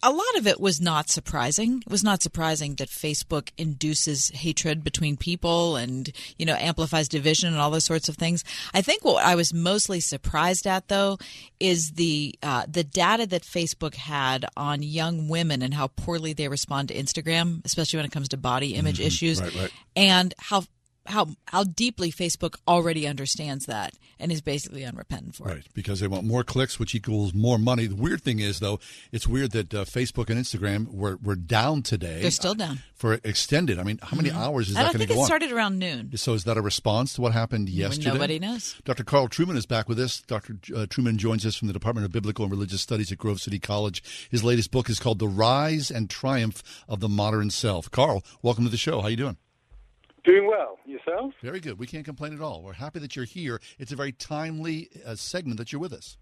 A- lot of it was not surprising. It was not surprising that Facebook induces hatred between people and, you know, amplifies division and all those sorts of things. I think what I was mostly surprised at, though, is the uh, the data that Facebook had on young women and how poorly they respond to Instagram, especially when it comes to body image Mhm. issues, Right, right. and how how how deeply Facebook already understands that and is basically unrepentant for it. Right, because they want more clicks, which equals more money. The weird thing is, though, it's weird that uh, Facebook and Instagram were, were down today. They're still down. For extended. I mean, how many Mhm. hours is I that going to think go it started around noon. So is that a response to what happened yesterday? Nobody knows. Dr. Carl Trueman is back with us. Dr. Uh, Trueman joins us from the Department of Biblical and Religious Studies at Grove City College. His latest book is called The Rise and Triumph of the Modern Self. Carl, welcome to the show. How are you doing? Doing well. Yourself? Very good. We can't complain at all. We're happy that you're here. It's a very timely uh, segment that you're with us.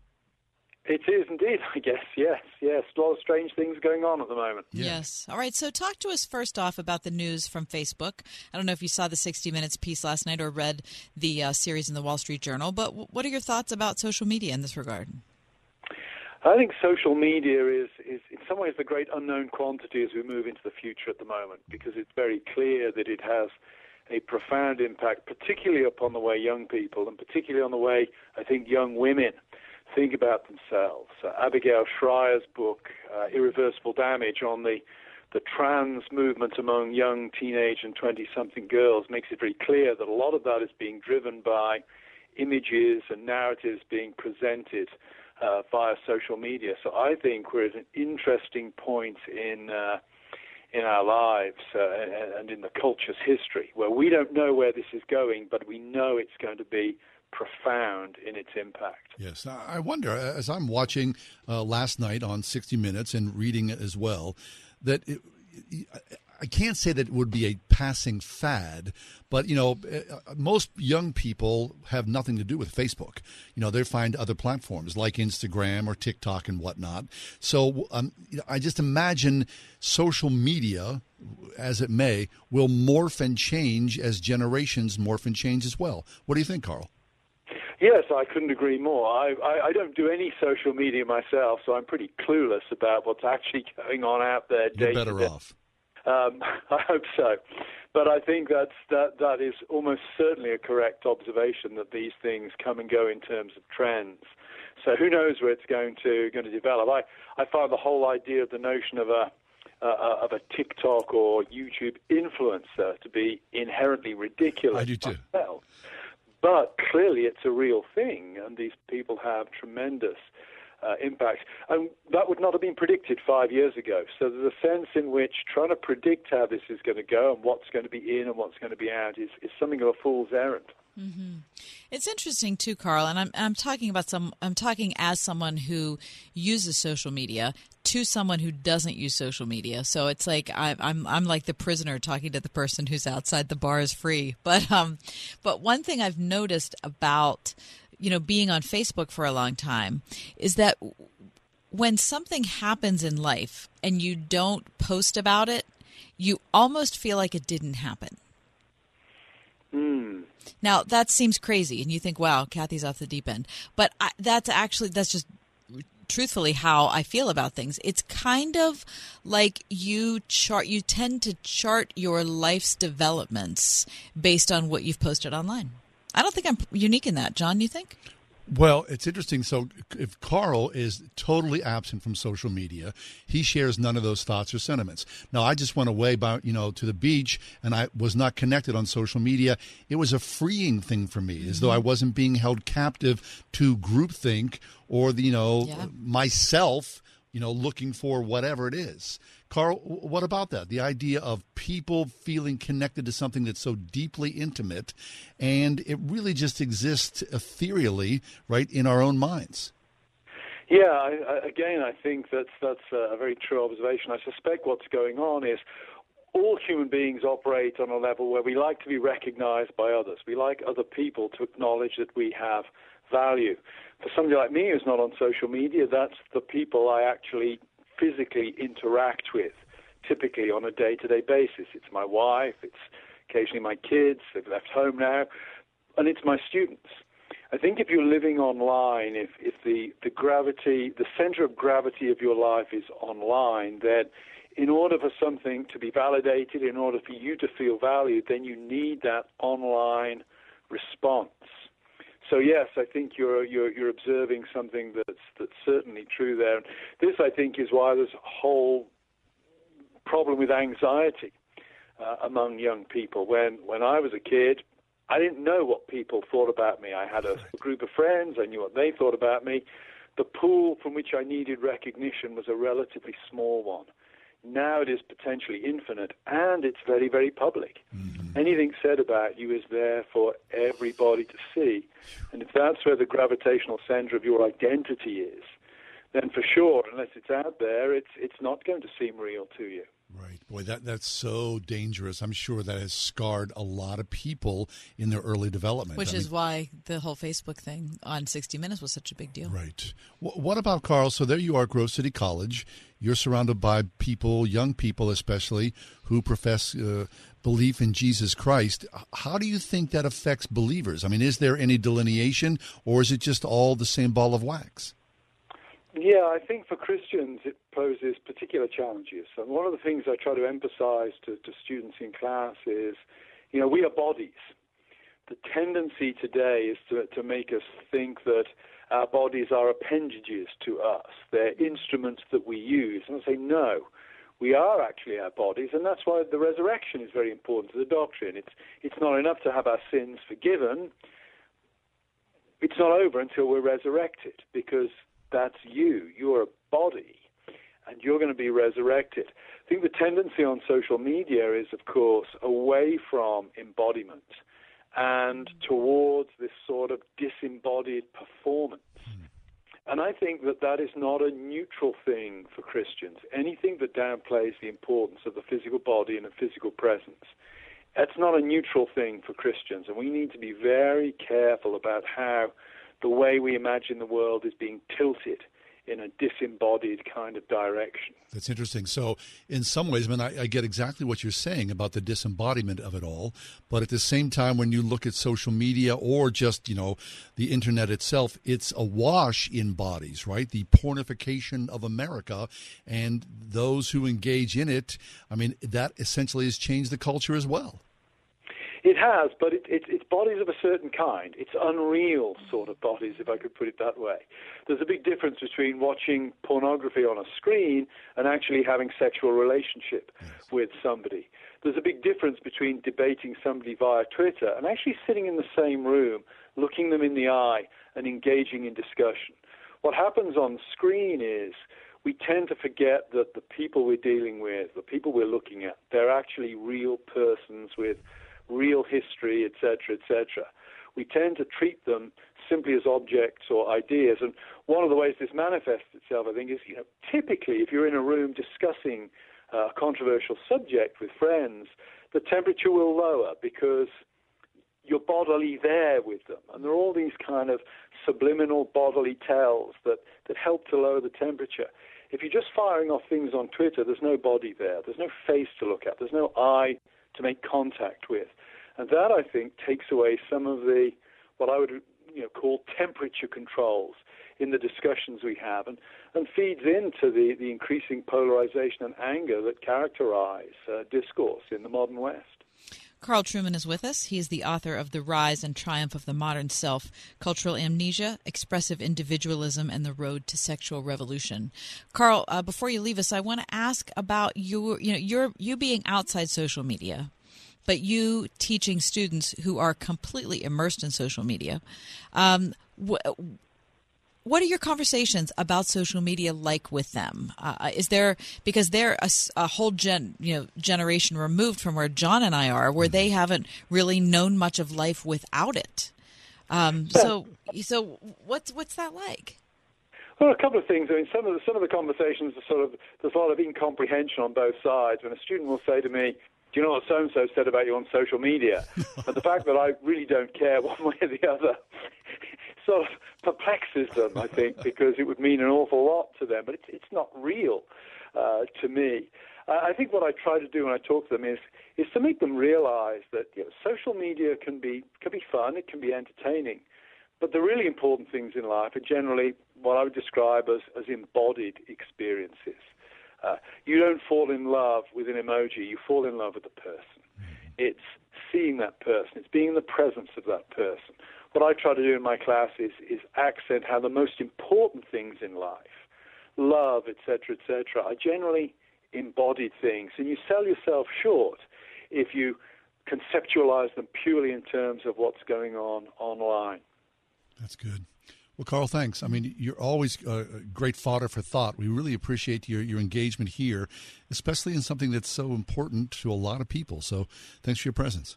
It is indeed, I guess. Yes, yes. A lot of strange things going on at the moment. Yes. All right. So, talk to us first off about the news from Facebook. I don't know if you saw the 60 Minutes piece last night or read the uh, series in the Wall Street Journal, but w- what are your thoughts about social media in this regard? I think social media is, is in some ways the great unknown quantity as we move into the future at the moment because it's very clear that it has a profound impact, particularly upon the way young people and particularly on the way I think young women think about themselves. Uh, Abigail Shrier's book, uh, Irreversible Damage, on the the trans movement among young teenage and 20 something girls makes it very clear that a lot of that is being driven by images and narratives being presented uh, via social media. So I think we're at an interesting point in uh, in our lives uh, and- in the culture's history where we don't know where this is going, but we know it's going to be profound in its impact. Yes, I I wonder as I'm watching uh, last night on 60 Minutes and reading it as well that it, I can't say that it would be a passing fad, but you know, uh, most young people have nothing to do with Facebook. You know, they find other platforms like Instagram or TikTok and whatnot. So um, you know, I just imagine social media, as it may, will morph and change as generations morph and change as well. What do you think, Carl? Yes, I couldn't agree more. I, I, I don't do any social media myself, so I'm pretty clueless about what's actually going on out there. You're better off. Um, I hope so. But I think that's, that, that is almost certainly a correct observation that these things come and go in terms of trends. So who knows where it's going to going to develop? I, I find the whole idea of the notion of a uh, of a TikTok or YouTube influencer to be inherently ridiculous. I do too. myself. But clearly, it's a real thing, and these people have tremendous uh, impact. And that would not have been predicted five years ago. So there's a sense in which trying to predict how this is going to go and what's going to be in and what's going to be out is, is something of a fool's errand. hmm It's interesting too, Carl, and I'm I'm talking about some. I'm talking as someone who uses social media to someone who doesn't use social media. So it's like I'm I'm I'm like the prisoner talking to the person who's outside the bar is free. But um, but one thing I've noticed about you know being on Facebook for a long time is that when something happens in life and you don't post about it, you almost feel like it didn't happen. Hmm. Now that seems crazy, and you think, "Wow, Kathy's off the deep end." But I, that's actually that's just truthfully how I feel about things. It's kind of like you chart. You tend to chart your life's developments based on what you've posted online. I don't think I'm unique in that, John. You think? Well, it's interesting. So, if Carl is totally absent from social media, he shares none of those thoughts or sentiments. Now, I just went away, by, you know, to the beach, and I was not connected on social media. It was a freeing thing for me, as though mm-hmm. I wasn't being held captive to groupthink or the, you know, myself, you know, looking for whatever it is. Carl, what about that? The idea of people feeling connected to something that's so deeply intimate, and it really just exists ethereally, right, in our own minds. Yeah, I, again, I think that's that's a very true observation. I suspect what's going on is all human beings operate on a level where we like to be recognized by others. We like other people to acknowledge that we have value. For somebody like me who's not on social media, that's the people I actually physically interact with, typically on a day to day basis. It's my wife, it's occasionally my kids, they've left home now, and it's my students. I think if you're living online, if, if the, the gravity, the center of gravity of your life is online, then in order for something to be validated, in order for you to feel valued, then you need that online response. So yes, I think you're you're, you're observing something that's that's certainly true there. And this, I think, is why there's a whole problem with anxiety uh, among young people. When when I was a kid, I didn't know what people thought about me. I had a group of friends. I knew what they thought about me. The pool from which I needed recognition was a relatively small one. Now it is potentially infinite, and it's very, very public. Mm-hmm. Anything said about you is there for everybody to see. And if that's where the gravitational center of your identity is, then for sure, unless it's out there, it's it's not going to seem real to you. Boy, that that's so dangerous. I'm sure that has scarred a lot of people in their early development. Which I is mean, why the whole Facebook thing on 60 Minutes was such a big deal. Right. Wh- what about Carl? So there you are, Grove City College. You're surrounded by people, young people especially, who profess uh, belief in Jesus Christ. How do you think that affects believers? I mean, is there any delineation, or is it just all the same ball of wax? Yeah, I think for Christians it poses particular challenges. And one of the things I try to emphasize to, to students in class is, you know, we are bodies. The tendency today is to, to make us think that our bodies are appendages to us. They're instruments that we use. And I say, no, we are actually our bodies. And that's why the resurrection is very important to the doctrine. It's, it's not enough to have our sins forgiven. It's not over until we're resurrected because that's you. You're a body, and you're going to be resurrected. I think the tendency on social media is, of course, away from embodiment and towards this sort of disembodied performance. Hmm. And I think that that is not a neutral thing for Christians. Anything that downplays the importance of the physical body and a physical presence, that's not a neutral thing for Christians. And we need to be very careful about how the way we imagine the world is being tilted in a disembodied kind of direction. That's interesting. So, in some ways, I mean, I, I, get exactly what you're saying about the disembodiment of it all. But at the same time, when you look at social media or just, you know, the internet itself, it's awash in bodies, right? The pornification of America and those who engage in it. I mean, that essentially has changed the culture as well. It has, but it, it, it's bodies of a certain kind. It's unreal sort of bodies, if I could put it that way. There's a big difference between watching pornography on a screen and actually having sexual relationship yes. with somebody. There's a big difference between debating somebody via Twitter and actually sitting in the same room, looking them in the eye, and engaging in discussion. What happens on screen is we tend to forget that the people we're dealing with, the people we're looking at, they're actually real persons with real history, etc., etc. We tend to treat them simply as objects or ideas. And one of the ways this manifests itself, I think, is you know, typically if you're in a room discussing uh, a controversial subject with friends, the temperature will lower because you're bodily there with them. And there are all these kind of subliminal bodily tells that, that help to lower the temperature. If you're just firing off things on Twitter, there's no body there. There's no face to look at. There's no eye to make contact with. And that, I think, takes away some of the, what I would you know, call temperature controls in the discussions we have and, and feeds into the, the increasing polarization and anger that characterize uh, discourse in the modern West. Carl Trueman is with us. He is the author of The Rise and Triumph of the Modern Self Cultural Amnesia, Expressive Individualism, and the Road to Sexual Revolution. Carl, uh, before you leave us, I want to ask about your, you know, your, you being outside social media, but you teaching students who are completely immersed in social media. Um, wh- what are your conversations about social media like with them? Uh, is there because they're a, a, whole gen you know generation removed from where John and I are, where they haven't really known much of life without it. Um, so so what's what's that like? Well, a couple of things. I mean, some of the some of the conversations are sort of there's a lot of incomprehension on both sides. When a student will say to me, "Do you know what so and so said about you on social media?" but the fact that I really don't care one way or the other sort of perplexes them, I think, because it would mean an awful lot to them, but it's, it's not real uh, to me. Uh, I think what I try to do when I talk to them is is to make them realize that you know, social media can be can be fun, it can be entertaining, but the really important things in life are generally what I would describe as, as embodied experiences. Uh, you don't fall in love with an emoji, you fall in love with the person. It's seeing that person, it's being in the presence of that person what I try to do in my class is, is accent how the most important things in life, love, etc., etc., are generally embodied things. And you sell yourself short if you conceptualize them purely in terms of what's going on online. That's good. Well, Carl, thanks. I mean, you're always a great fodder for thought. We really appreciate your, your engagement here, especially in something that's so important to a lot of people. So thanks for your presence.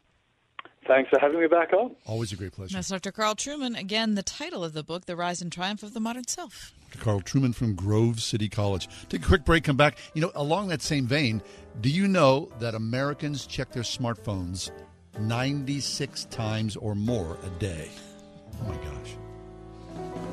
Thanks for having me back on. Always a great pleasure. That's Dr. Carl Trueman. Again, the title of the book, The Rise and Triumph of the Modern Self. Dr. Carl Trueman from Grove City College. Take a quick break, come back. You know, along that same vein, do you know that Americans check their smartphones 96 times or more a day? Oh my gosh. Thank you.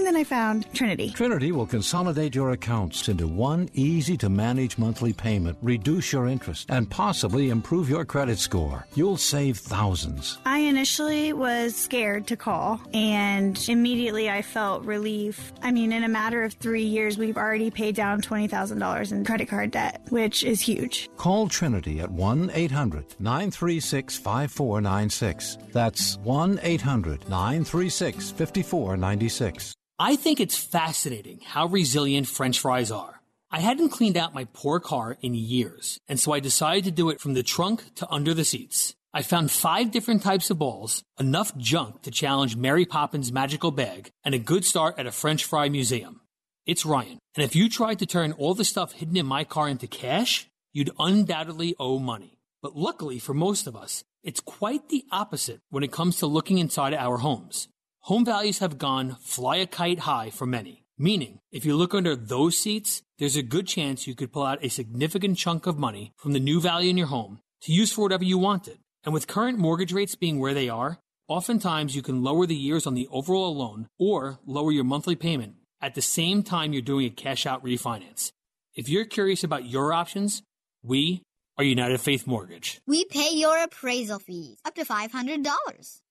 And then I found Trinity. Trinity will consolidate your accounts into one easy to manage monthly payment, reduce your interest, and possibly improve your credit score. You'll save thousands. I initially was scared to call, and immediately I felt relief. I mean, in a matter of three years, we've already paid down $20,000 in credit card debt, which is huge. Call Trinity at 1 800 936 5496. That's 1 800 936 5496. I think it's fascinating how resilient French fries are. I hadn't cleaned out my poor car in years, and so I decided to do it from the trunk to under the seats. I found five different types of balls, enough junk to challenge Mary Poppins' magical bag, and a good start at a French fry museum. It's Ryan, and if you tried to turn all the stuff hidden in my car into cash, you'd undoubtedly owe money. But luckily for most of us, it's quite the opposite when it comes to looking inside our homes. Home values have gone fly a kite high for many, meaning if you look under those seats, there's a good chance you could pull out a significant chunk of money from the new value in your home to use for whatever you wanted. And with current mortgage rates being where they are, oftentimes you can lower the years on the overall loan or lower your monthly payment at the same time you're doing a cash out refinance. If you're curious about your options, we are United Faith Mortgage. We pay your appraisal fees up to $500.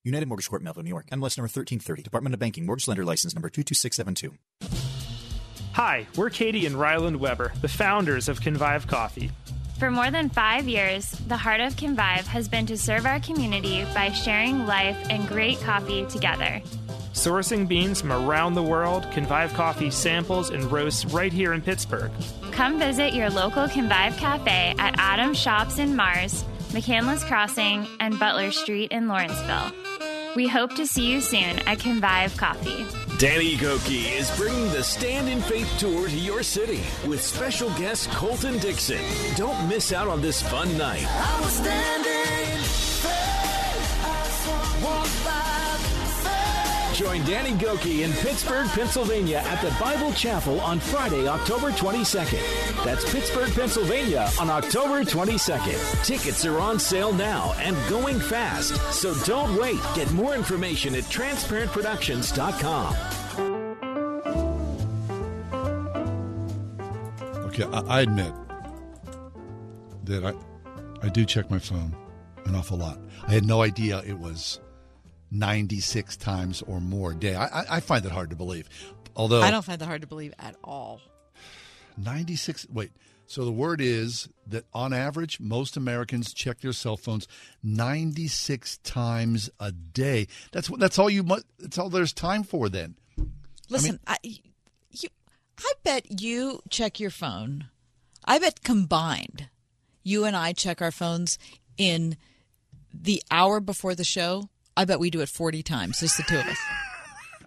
United Mortgage Corp, Melville, New York. MLS number 1330. Department of Banking. Mortgage Lender License number 22672. Hi, we're Katie and Ryland Weber, the founders of Convive Coffee. For more than five years, the heart of Convive has been to serve our community by sharing life and great coffee together. Sourcing beans from around the world, Convive Coffee samples and roasts right here in Pittsburgh. Come visit your local Convive Cafe at Adams Shops in Mars, McCandless Crossing, and Butler Street in Lawrenceville. We hope to see you soon at Convive Coffee. Danny Gokey is bringing the Stand in Faith tour to your city with special guest Colton Dixon. Don't miss out on this fun night. Join Danny Gokey in Pittsburgh, Pennsylvania at the Bible Chapel on Friday, October 22nd. That's Pittsburgh, Pennsylvania on October 22nd. Tickets are on sale now and going fast, so don't wait. Get more information at transparentproductions.com. Okay, I, admit that I, I do check my phone an awful lot. I had no idea it was 96 times or more a day. I, I, I find it hard to believe. Although I don't find that hard to believe at all. 96 wait so the word is that on average most americans check their cell phones 96 times a day that's what that's all you must that's all there's time for then Listen, I, you, I bet you check your phone. I bet combined, you and I check our phones in the hour before the show. I bet we do it 40 times, just the two of us.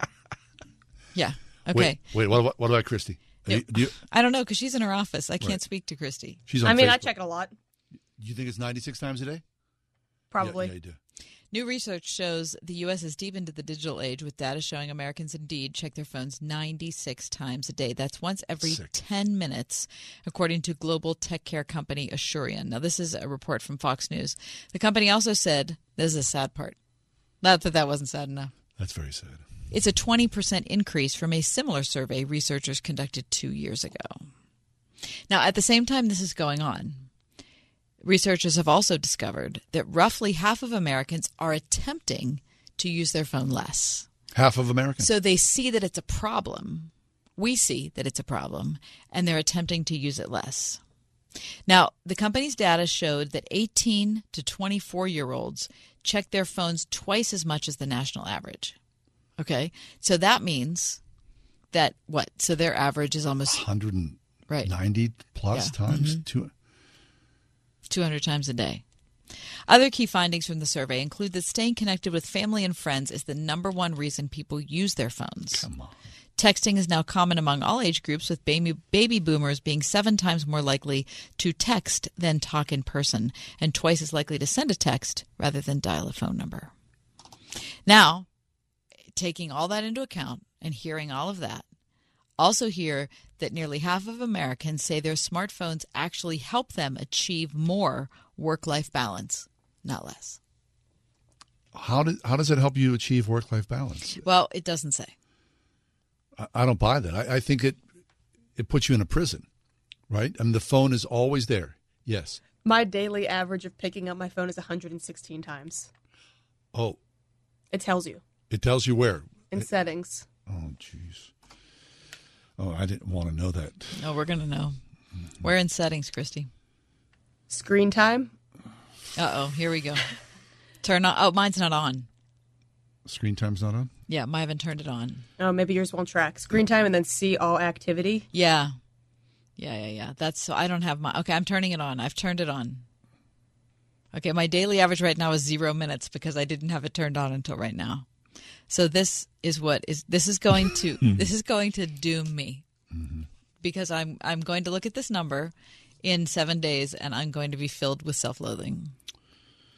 yeah. Okay. wait wait what, about- what about christy Do you- do you, I don't know because she's in her office. I can't Right. speak to Christy. She's on I mean, I check it a lot. Do you think it's 96 times a day Probably. yeah, yeah, you do. New research shows the U.S. is deep into the digital age with data showing Americans indeed check their phones 96 times a day. That's once every 10 minutes, according to global tech care company Asurion. Now, this is a report from Fox News. The company also said this is a sad part. Not that that wasn't sad enough. that's very sad It's a 20% increase from a similar survey researchers conducted two years ago. Now, at the same time this is going on, researchers have also discovered that roughly half of Americans are attempting to use their phone less. half of americans So they see that it's a problem. We see that it's a problem, and they're attempting to use it less. Now, the company's data showed that 18 to 24 year olds check their phones twice as much as the national average. Okay, so that means that what? So their average is almost 190 right plus Yeah. times Mhm. two 200 times a day. Other key findings from the survey include that staying connected with family and friends is the number one reason people use their phones. Come on. Texting is now common among all age groups, with baby, baby boomers being seven times more likely to text than talk in person, and twice as likely to send a text rather than dial a phone number. Now, taking all that into account and hearing all of that, also hear that nearly half of Americans say their smartphones actually help them achieve more work life balance, not less. how, did, how does it help you achieve work-life balance Well, it doesn't say. I, I don't buy that. I, I think it it puts you in a prison, right? I mean, the phone is always there. Yes. My daily average of picking up my phone is 116 times. Oh, It tells you it tells you where. in settings. Oh, jeez. Oh, I didn't want to know that. No, we're gonna know. We're in settings, Christy. Screen time. Uh oh, here we go. Turn on. Oh, mine's not on. Screen time's not on. Yeah, I haven't turned it on. Oh, maybe yours won't track. Screen time and then see all activity. Yeah, yeah, yeah, yeah. That's so. I don't have my. Okay, I'm turning it on. I've turned it on. Okay, my daily average right now is zero minutes because I didn't have it turned on until right now. So this is what is this is going to hmm. this is going to doom me because I'm I'm going to look at this number in seven days and I'm going to be filled with self-loathing.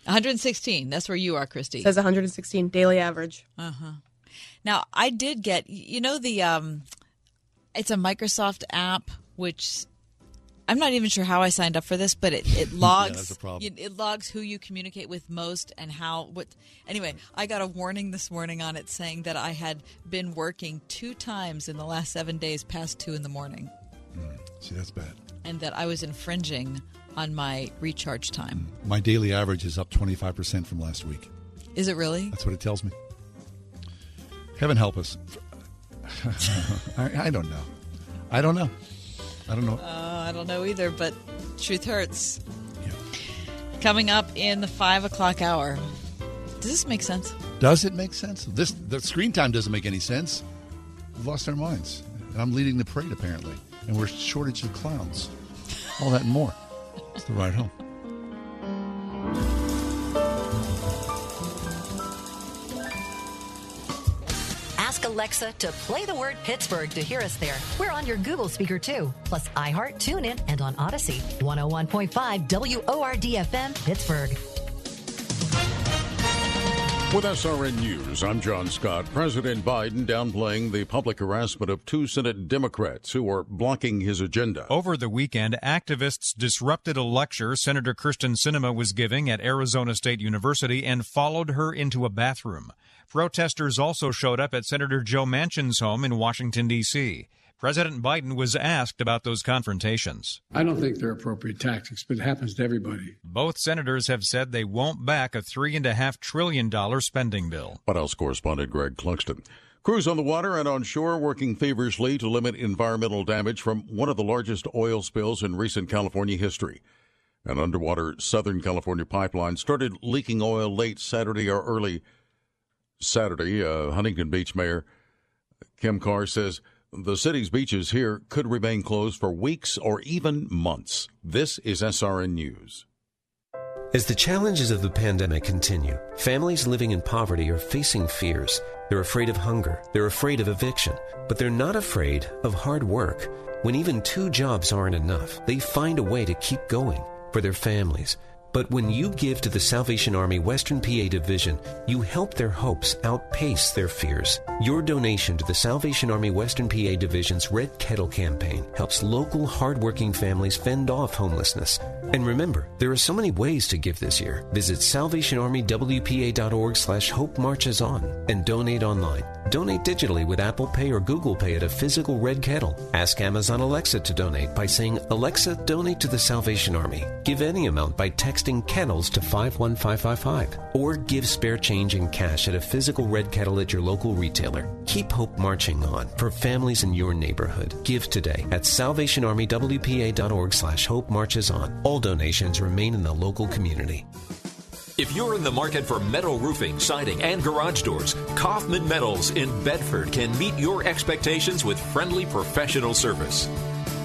116. That's where you are, Christy. Says 116 daily average. Uh huh. Now I did get you know the um, it's a Microsoft app which I'm not even sure how I signed up for this, but it it logs that's a. It, it logs who you communicate with most and how what. Anyway, I got a warning this morning on it saying that I had been working two times in the last seven days past two in the morning, See, that's bad. and that I was infringing on my recharge time. My daily average is up 25% from last week. Is it really? That's what it tells me. Heaven help us. I, I don't know. I don't know. I don't know. Uh, I don't know either, but truth hurts. Yeah. Coming up in the five o'clock hour. Does this make sense? Does it make sense? This the screen time doesn't make any sense. We've lost our minds, and I'm leading the parade apparently, and we're shortage of clowns. All that and more. It's the ride home. Ask Alexa to play the word Pittsburgh to hear us there. We're on your Google speaker too, plus iHeart, TuneIn, and on Audacy. 101.5 WORDFM Pittsburgh. With SRN News, I'm John Scott. President Biden downplaying the public harassment of two Senate Democrats who are blocking his agenda. Over the weekend, activists disrupted a lecture Senator Kyrsten Sinema was giving at Arizona State University and followed her into a bathroom. Protesters also showed up at Senator Joe Manchin's home in Washington, D.C. President Biden was asked about those confrontations. I don't think they're appropriate tactics, but it happens to everybody. Both senators have said they won't back a $3.5 trillion spending bill. White House correspondent Greg Clugston. Crews on the water and on shore working feverishly to limit environmental damage from one of the largest oil spills in recent California history. An underwater Southern California pipeline started leaking oil late Saturday or early Saturday. Uh, Huntington Beach Mayor Kim Carr says the city's beaches here could remain closed for weeks or even months. This is SRN News. As the challenges of the pandemic continue, families living in poverty are facing fears. They're afraid of hunger, they're afraid of eviction, but they're not afraid of hard work. When even two jobs aren't enough, they find a way to keep going for their families. But when you give to the Salvation Army Western PA Division, you help their hopes outpace their fears. Your donation to the Salvation Army Western PA Division's Red Kettle campaign helps local hardworking families fend off homelessness. And remember, there are so many ways to give this year. Visit salvationarmywpa.org slash hope marches on and donate online. Donate digitally with Apple Pay or Google Pay at a physical red kettle. Ask Amazon Alexa to donate by saying, Alexa, donate to the Salvation Army. Give any amount by texting kettles to 51555. Or give spare change in cash at a physical red kettle at your local retailer. Keep hope marching on for families in your neighborhood. Give today at salvationarmywpa.org slash hope marches on. All donations remain in the local community. If you're in the market for metal roofing, siding, and garage doors, Kaufman Metals in Bedford can meet your expectations with friendly professional service.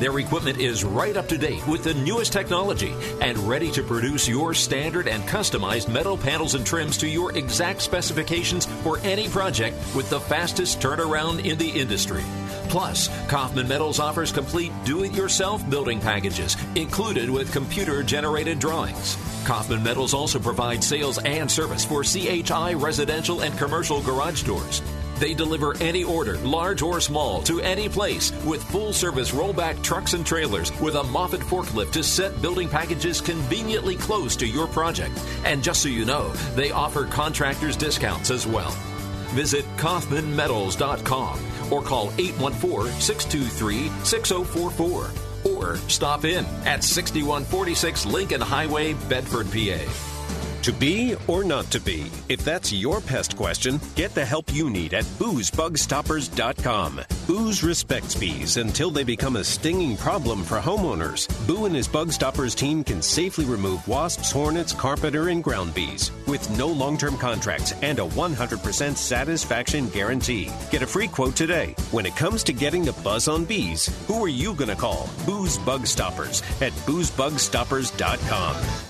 Their equipment is right up to date with the newest technology and ready to produce your standard and customized metal panels and trims to your exact specifications for any project with the fastest turnaround in the industry. Plus, Kaufman Metals offers complete do it yourself building packages, included with computer generated drawings. Kaufman Metals also provides sales and service for CHI residential and commercial garage doors. They deliver any order, large or small, to any place with full service rollback trucks and trailers with a Moffett forklift to set building packages conveniently close to your project. And just so you know, they offer contractors discounts as well. Visit KaufmanMetals.com or call 814 623 6044 or stop in at 6146 Lincoln Highway, Bedford, PA. To be or not to be? If that's your pest question, get the help you need at boozebugstoppers.com. Booze respects bees until they become a stinging problem for homeowners. Boo and his Bug Stoppers team can safely remove wasps, hornets, carpenter, and ground bees with no long term contracts and a 100% satisfaction guarantee. Get a free quote today. When it comes to getting the buzz on bees, who are you going to call? Booze Bug Stoppers at boozebugstoppers.com.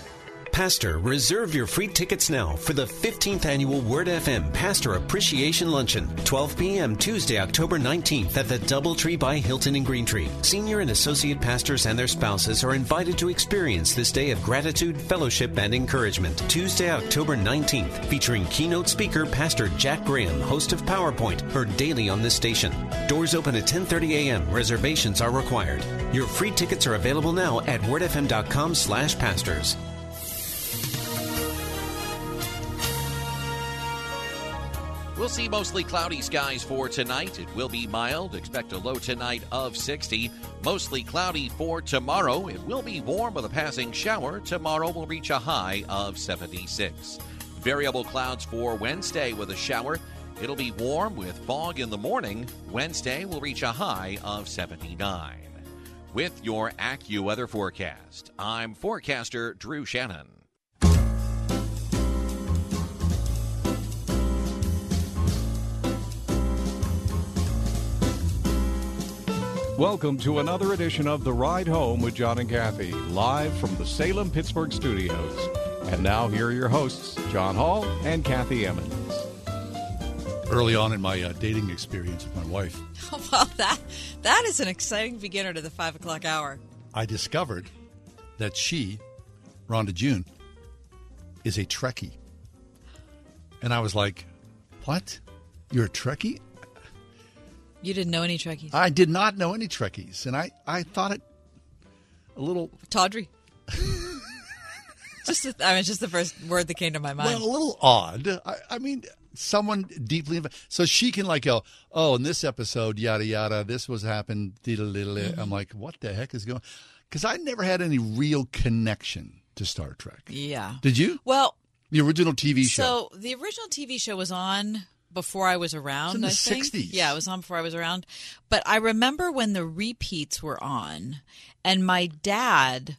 Pastor, reserve your free tickets now for the 15th annual Word FM Pastor Appreciation Luncheon, 12 p.m. Tuesday, October 19th at the Doubletree by Hilton in Greentree. Senior and associate pastors and their spouses are invited to experience this day of gratitude, fellowship, and encouragement. Tuesday, October 19th, featuring keynote speaker Pastor Jack Graham, host of PowerPoint, heard daily on this station. Doors open at 10:30 a.m. Reservations are required. Your free tickets are available now at wordfm.com/pastors. We'll see mostly cloudy skies for tonight. It will be mild. Expect a low tonight of 60. Mostly cloudy for tomorrow. It will be warm with a passing shower. Tomorrow will reach a high of 76. Variable clouds for Wednesday with a shower. It'll be warm with fog in the morning. Wednesday will reach a high of 79. With your AccuWeather forecast, I'm forecaster Drew Shannon. Welcome to another edition of The Ride Home with John and Kathy, live from the Salem Pittsburgh studios. And now, here are your hosts, John Hall and Kathy Emmons. Early on in my uh, dating experience with my wife, well, that that is an exciting beginner to the five o'clock hour. I discovered that she, Rhonda June, is a Trekkie. And I was like, What? You're a Trekkie? You didn't know any Trekkies. I did not know any Trekkies. And I, I thought it a little. Tawdry. just, the, I mean, just the first word that came to my mind. Well, a little odd. I, I mean, someone deeply inv- so she can like go, oh, in this episode, yada yada, this was happened. Mm-hmm. I'm like, what the heck is going? Because I never had any real connection to Star Trek. Yeah. Did you? Well, the original TV show. So the original TV show was on before I was around. in the. 60s. Yeah, it was on before I was around. But I remember when the repeats were on, and my dad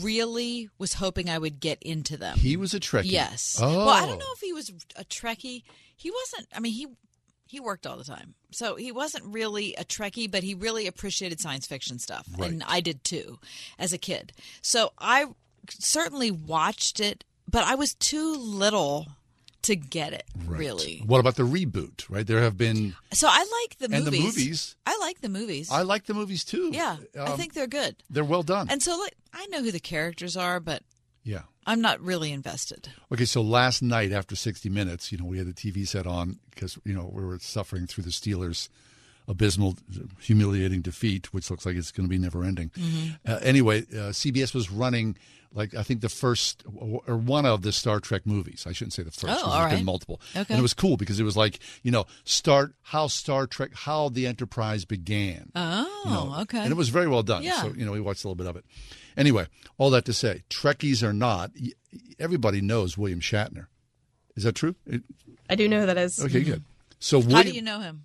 really was hoping I would get into them. He was a Trekkie. Yes. Oh. Well, I don't oh. know if he was a Trekkie. He wasn't. I mean, he he worked all the time, so he wasn't really a Trekkie, but he really appreciated science fiction stuff, Right. and I did too, as a kid. So I certainly watched it, but I was too little to get it really. What about the reboot? Right, there have been. So I like the And the movies. movies. I like the movies. I like the movies too. yeah, I Um, think they're good. they're well done. And so, like, I know who the characters are, but yeah. I'm not really invested. Okay, so last night after 60 Minutes, you know, we had the TV set on because, you know, we were suffering through the Steelers' abysmal, humiliating defeat, which looks like it's going to be never ending. Mhm. Uh, anyway, uh, CBS was running, like, I think the first or one of the Star Trek movies. I shouldn't say the first. Oh, because been right. multiple. Okay. And it was cool because it was like, you know, start how Star Trek, how the Enterprise began. Oh, You know, okay. And it was very well done. Yeah. So, you know, we watched a little bit of it. Anyway, all that to say, Trekkies or not, everybody knows William Shatner. Is that true? It- I do know who that is. okay, good. So How William, do you know him?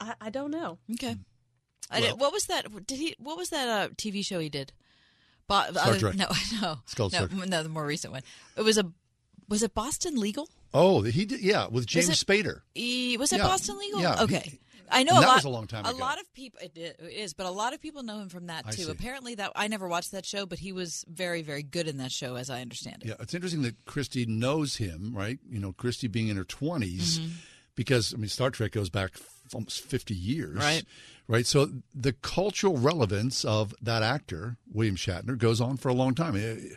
I, I don't know. Okay. I what was that? Did he? What was that uh, TV show he did? Bo- Star uh, Trek. No, no, It's called no, Star Trek. no, the more recent one. It was a. Was it Boston Legal? Oh, he did. Yeah, with James Was it- Spader. E, was it Yeah, Boston Legal? yeah, he- Okay. I know and a that lot. was a long time A ago. lot of people. It, is, but a lot of people know him from that too. Apparently, that I never watched that show, but he was very, very good in that show, as I understand it. Yeah, it's interesting that Christy knows him, right? You know, Christy being in her 20s, Mhm. because, I mean, Star Trek goes back f- almost 50 years. Right. Right. So the cultural relevance of that actor, William Shatner, goes on for a long time. Eh,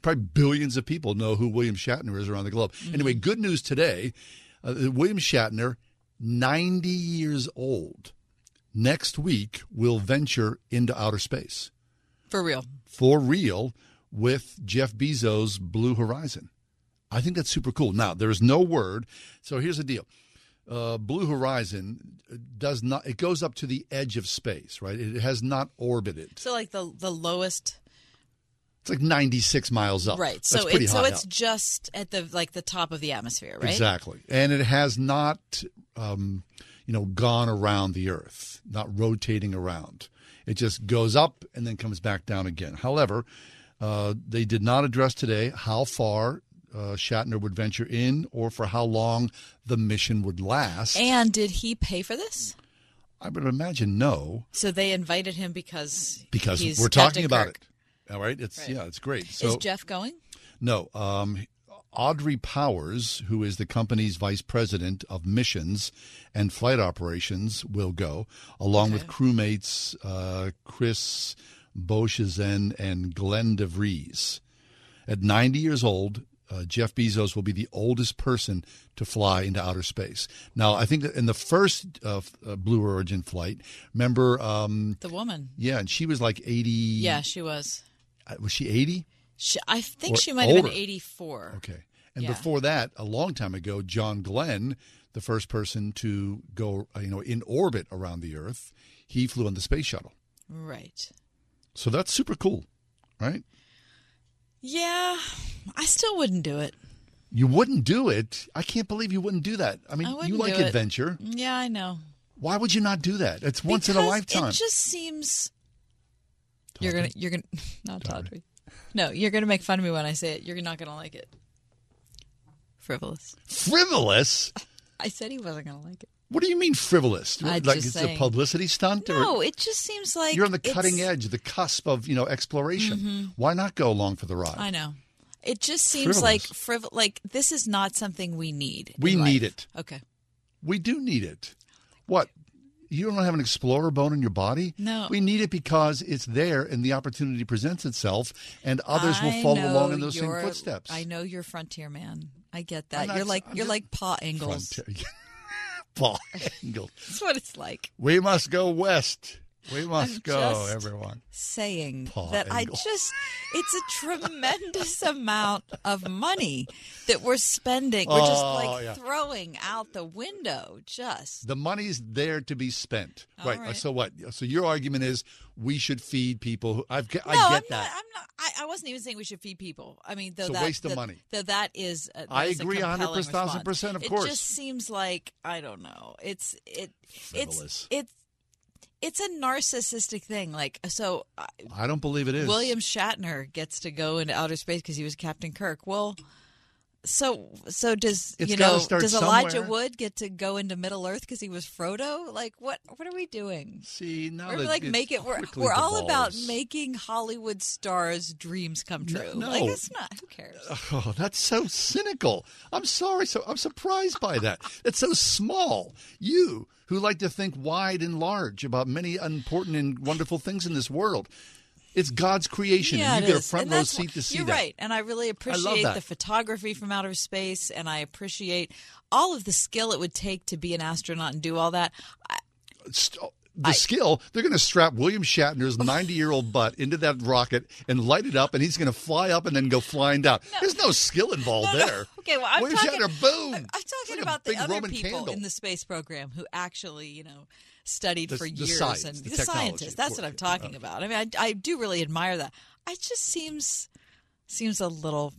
Probably billions of people know who William Shatner is around the globe. Mm-hmm. Anyway, good news today uh, William Shatner, 90 years old, next week will venture into outer space For real. for real with Jeff Bezos' Blue Horizon. I think that's super cool. Now, there is no word. So here's the deal uh, Blue Horizon does not. It goes up to the edge of space, right? It has not orbited. So like the the lowest It's like 96 miles up. right. So so it's up. just at the like the top of the atmosphere, right? Exactly. And it has not, um, you know, gone around the Earth, not rotating around. It just goes up and then comes back down again. However, uh, they did not address today how far uh, Shatner would venture in or for how long the mission would last. And did he pay for this? I would imagine no, So they invited him because because we're talking about Kirk. it. All right. It's Right. yeah, it's great. So Is Jeff going? No. Um, Audrey Powers, who is the company's vice president of missions and flight operations, will go, along with crewmates uh, Chris Boshuizen and Glenn DeVries. At 90 years old, uh, Jeff Bezos will be the oldest person to fly into outer space. Now, I think that in the first uh, uh, Blue Origin flight, remember? Um, The woman. yeah, and she was like 80. Yeah, she was. uh, Was she 80? I think Or she might have been 84. Okay. And Yeah. before that, a long time ago, John Glenn, the first person to go, uh, you know, in orbit around the Earth, he flew on the space shuttle. Right. So that's super cool, right? Yeah, I still wouldn't do it. You wouldn't do it. I can't believe you wouldn't do that. I mean, I you like adventure. Yeah, I know. Why would you not do that? It's once in a lifetime. It just seems you're gonna you're gonna not Tawdry. No, you're gonna make fun of me when I say it. You're not gonna like it. Frivolous. Frivolous? I said he wasn't gonna like it. What do you mean frivolous? I'm like it's saying. a publicity stunt? No, or it just seems like you're on the cutting edge, the cusp of, you know, exploration. Mhm. Why not go along for the ride? I know. It just seems like frivol. Like this is not something we need. We need it. Okay. We do need it. What? You don't have an explorer bone in your body? No. We need it because it's there and the opportunity presents itself, and others will follow along in those same footsteps. I know you're frontier man. I get that. Not- you're like I'm you're like Pa Ingalls. Frontier- Paul Engel. That's what it's like. We must go west. We must I'm go, everyone. saying Pa that I just it's a tremendous amount of money that we're spending. We're just Oh, like yeah. throwing out the window. Just The money's there to be spent. Right. Uh, right. So what? So your argument is we should feed people. Who, I've, I no, get I'm that. not. I'm not. I, I wasn't even saying we should feed people. I mean, though a that waste of money. Though that is. A, that I is a agree compelling 100%, 1000%, of it course. It just seems like I don't know. It's it. Frivolous. It's it's it's a narcissistic thing. Like so. I, I don't believe it is. William Shatner gets to go into outer space because he was Captain Kirk. Well, so so does It's you know does Elijah somewhere. Wood get to go into Middle Earth because he was Frodo? Like what what are we doing? See now we're like make it. We're, we're all about making Hollywood stars' dreams come true. no. Like it's not. Who cares? Oh, that's so cynical. I'm sorry. So I'm surprised by that. It's so small. You who like to think wide and large about many important and wonderful things in this world. It's God's creation, Yeah, and you get a front row seat to see You're that. right, and I really appreciate that. the photography from outer space, and I appreciate all of the skill it would take to be an astronaut and do all that. I, The skill, they're going to strap William Shatner's 90 year old butt into that rocket and light it up, and he's going to fly up and then go flying down. There's no skill involved there. Okay, well, I'm William talking. Shatner, boom. I'm, I'm talking like about the other Roman people candle. in the space program who actually, you know, studied The- for the years science, and the the, scientists. That's what I'm uh, talking about. I mean, I, I do really admire that. It just seems seems a little.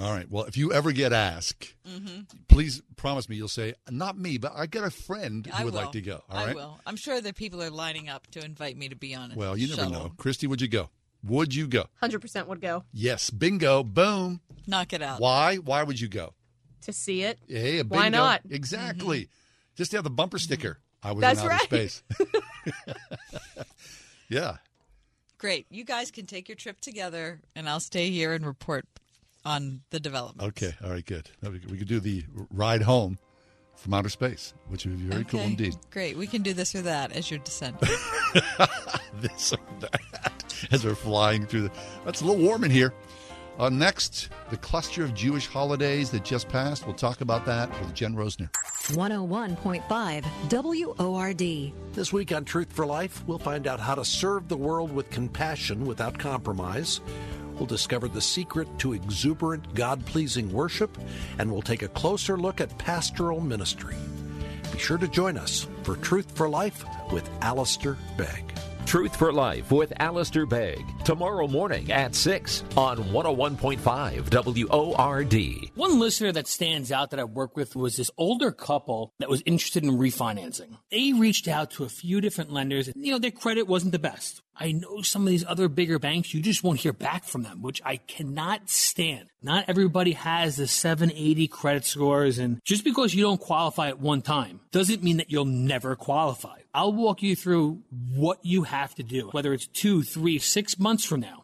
All right. Well, if you ever get asked, Mhm. please promise me you'll say, not me, but I got a friend who I would will. like to go. All I right. will. I'm sure that people are lining up to invite me to be on it. Well, you never shuttle. know. Christy, would you go? Would you go? 100% would go Yes. Bingo. Boom. Knock it out. Why? Why would you go? to see it. Hey. Why not? Exactly. Just to have the bumper sticker. I was That's in outer right. space. yeah. Great. You guys can take your trip together, and I'll stay here and report on the development. Okay. All right. Good. Now We could, do the ride home from outer space, which would be very cool indeed. Great. We can do this or that as your descent. this or that as we're flying through the. That's a little warm in here. Uh, next, the cluster of Jewish holidays that just passed. We'll talk about that with Jen Rosner. 101.5 WORD. This week on Truth for Life, we'll find out how to serve the world with compassion without compromise. We'll discover the secret to exuberant, God pleasing worship, and we'll take a closer look at pastoral ministry. Be sure to join us for Truth for Life with Alistair Begg. Truth for Life with Alistair Begg. Tomorrow morning at 6 on 101.5 WORD. One listener that stands out that I worked with was this older couple that was interested in refinancing. They reached out to a few different lenders. And, you know, their credit wasn't the best. I know some of these other bigger banks, you just won't hear back from them, which I cannot stand. Not everybody has the 780 credit scores, and just because you don't qualify at one time doesn't mean that you'll never qualify. I'll walk you through what you have to do, whether it's two, three, six months from now.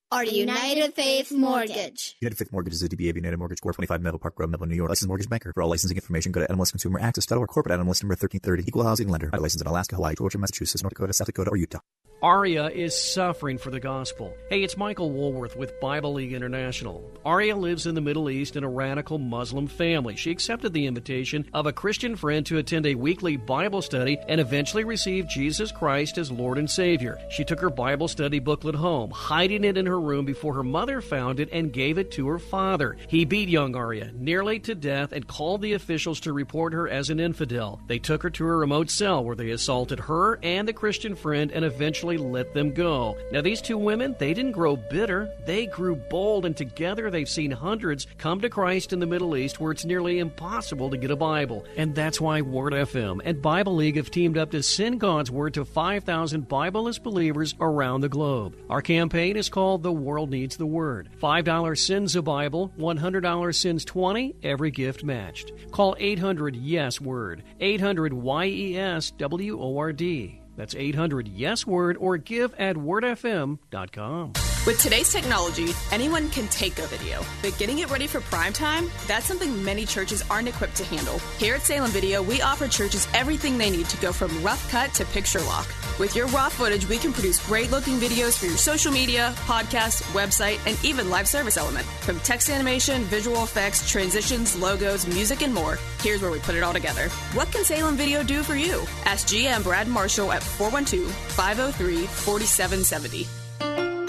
are United Faith Mortgage. United Faith Mortgage is a DBA of United Mortgage Corp. 25 Melville Park Road, Melville, New York. Licensed mortgage banker. For all licensing information, go to NMLSConsumerAccess.org. Corporate NMLS number 1330. Equal housing lender. Licensed in Alaska, Hawaii, Georgia, Massachusetts, North Dakota, South Dakota, or Utah. Aria is suffering for the gospel. Hey, it's Michael Woolworth with Bible League International. Aria lives in the Middle East in a radical Muslim family. She accepted the invitation of a Christian friend to attend a weekly Bible study and eventually received Jesus Christ as Lord and Savior. She took her Bible study booklet home, hiding it in her room before her mother found it and gave it to her father. He beat young Arya nearly to death and called the officials to report her as an infidel. They took her to a remote cell where they assaulted her and the Christian friend and eventually let them go. Now, these two women, they didn't grow bitter. They grew bold, and together they've seen hundreds come to Christ in the Middle East where it's nearly impossible to get a Bible. And that's why Word FM and Bible League have teamed up to send God's Word to 5,000 Bibleless believers around the globe. Our campaign is called The World Needs the Word. $5 sends a Bible, $100 sends 20, every gift matched. Call 800 Yes Word, 800 Y E S W O R D. That's 800 Yes Word or give at wordfm.com. With today's technology, anyone can take a video, but getting it ready for prime time, that's something many churches aren't equipped to handle. Here at Salem Video, we offer churches everything they need to go from rough cut to picture lock. With your raw footage, we can produce great looking videos for your social media, podcast, website, and even live service element. From text animation, visual effects, transitions, logos, music, and more, here's where we put it all together. What can Salem Video do for you? Ask GM Brad Marshall at 412 503 4770.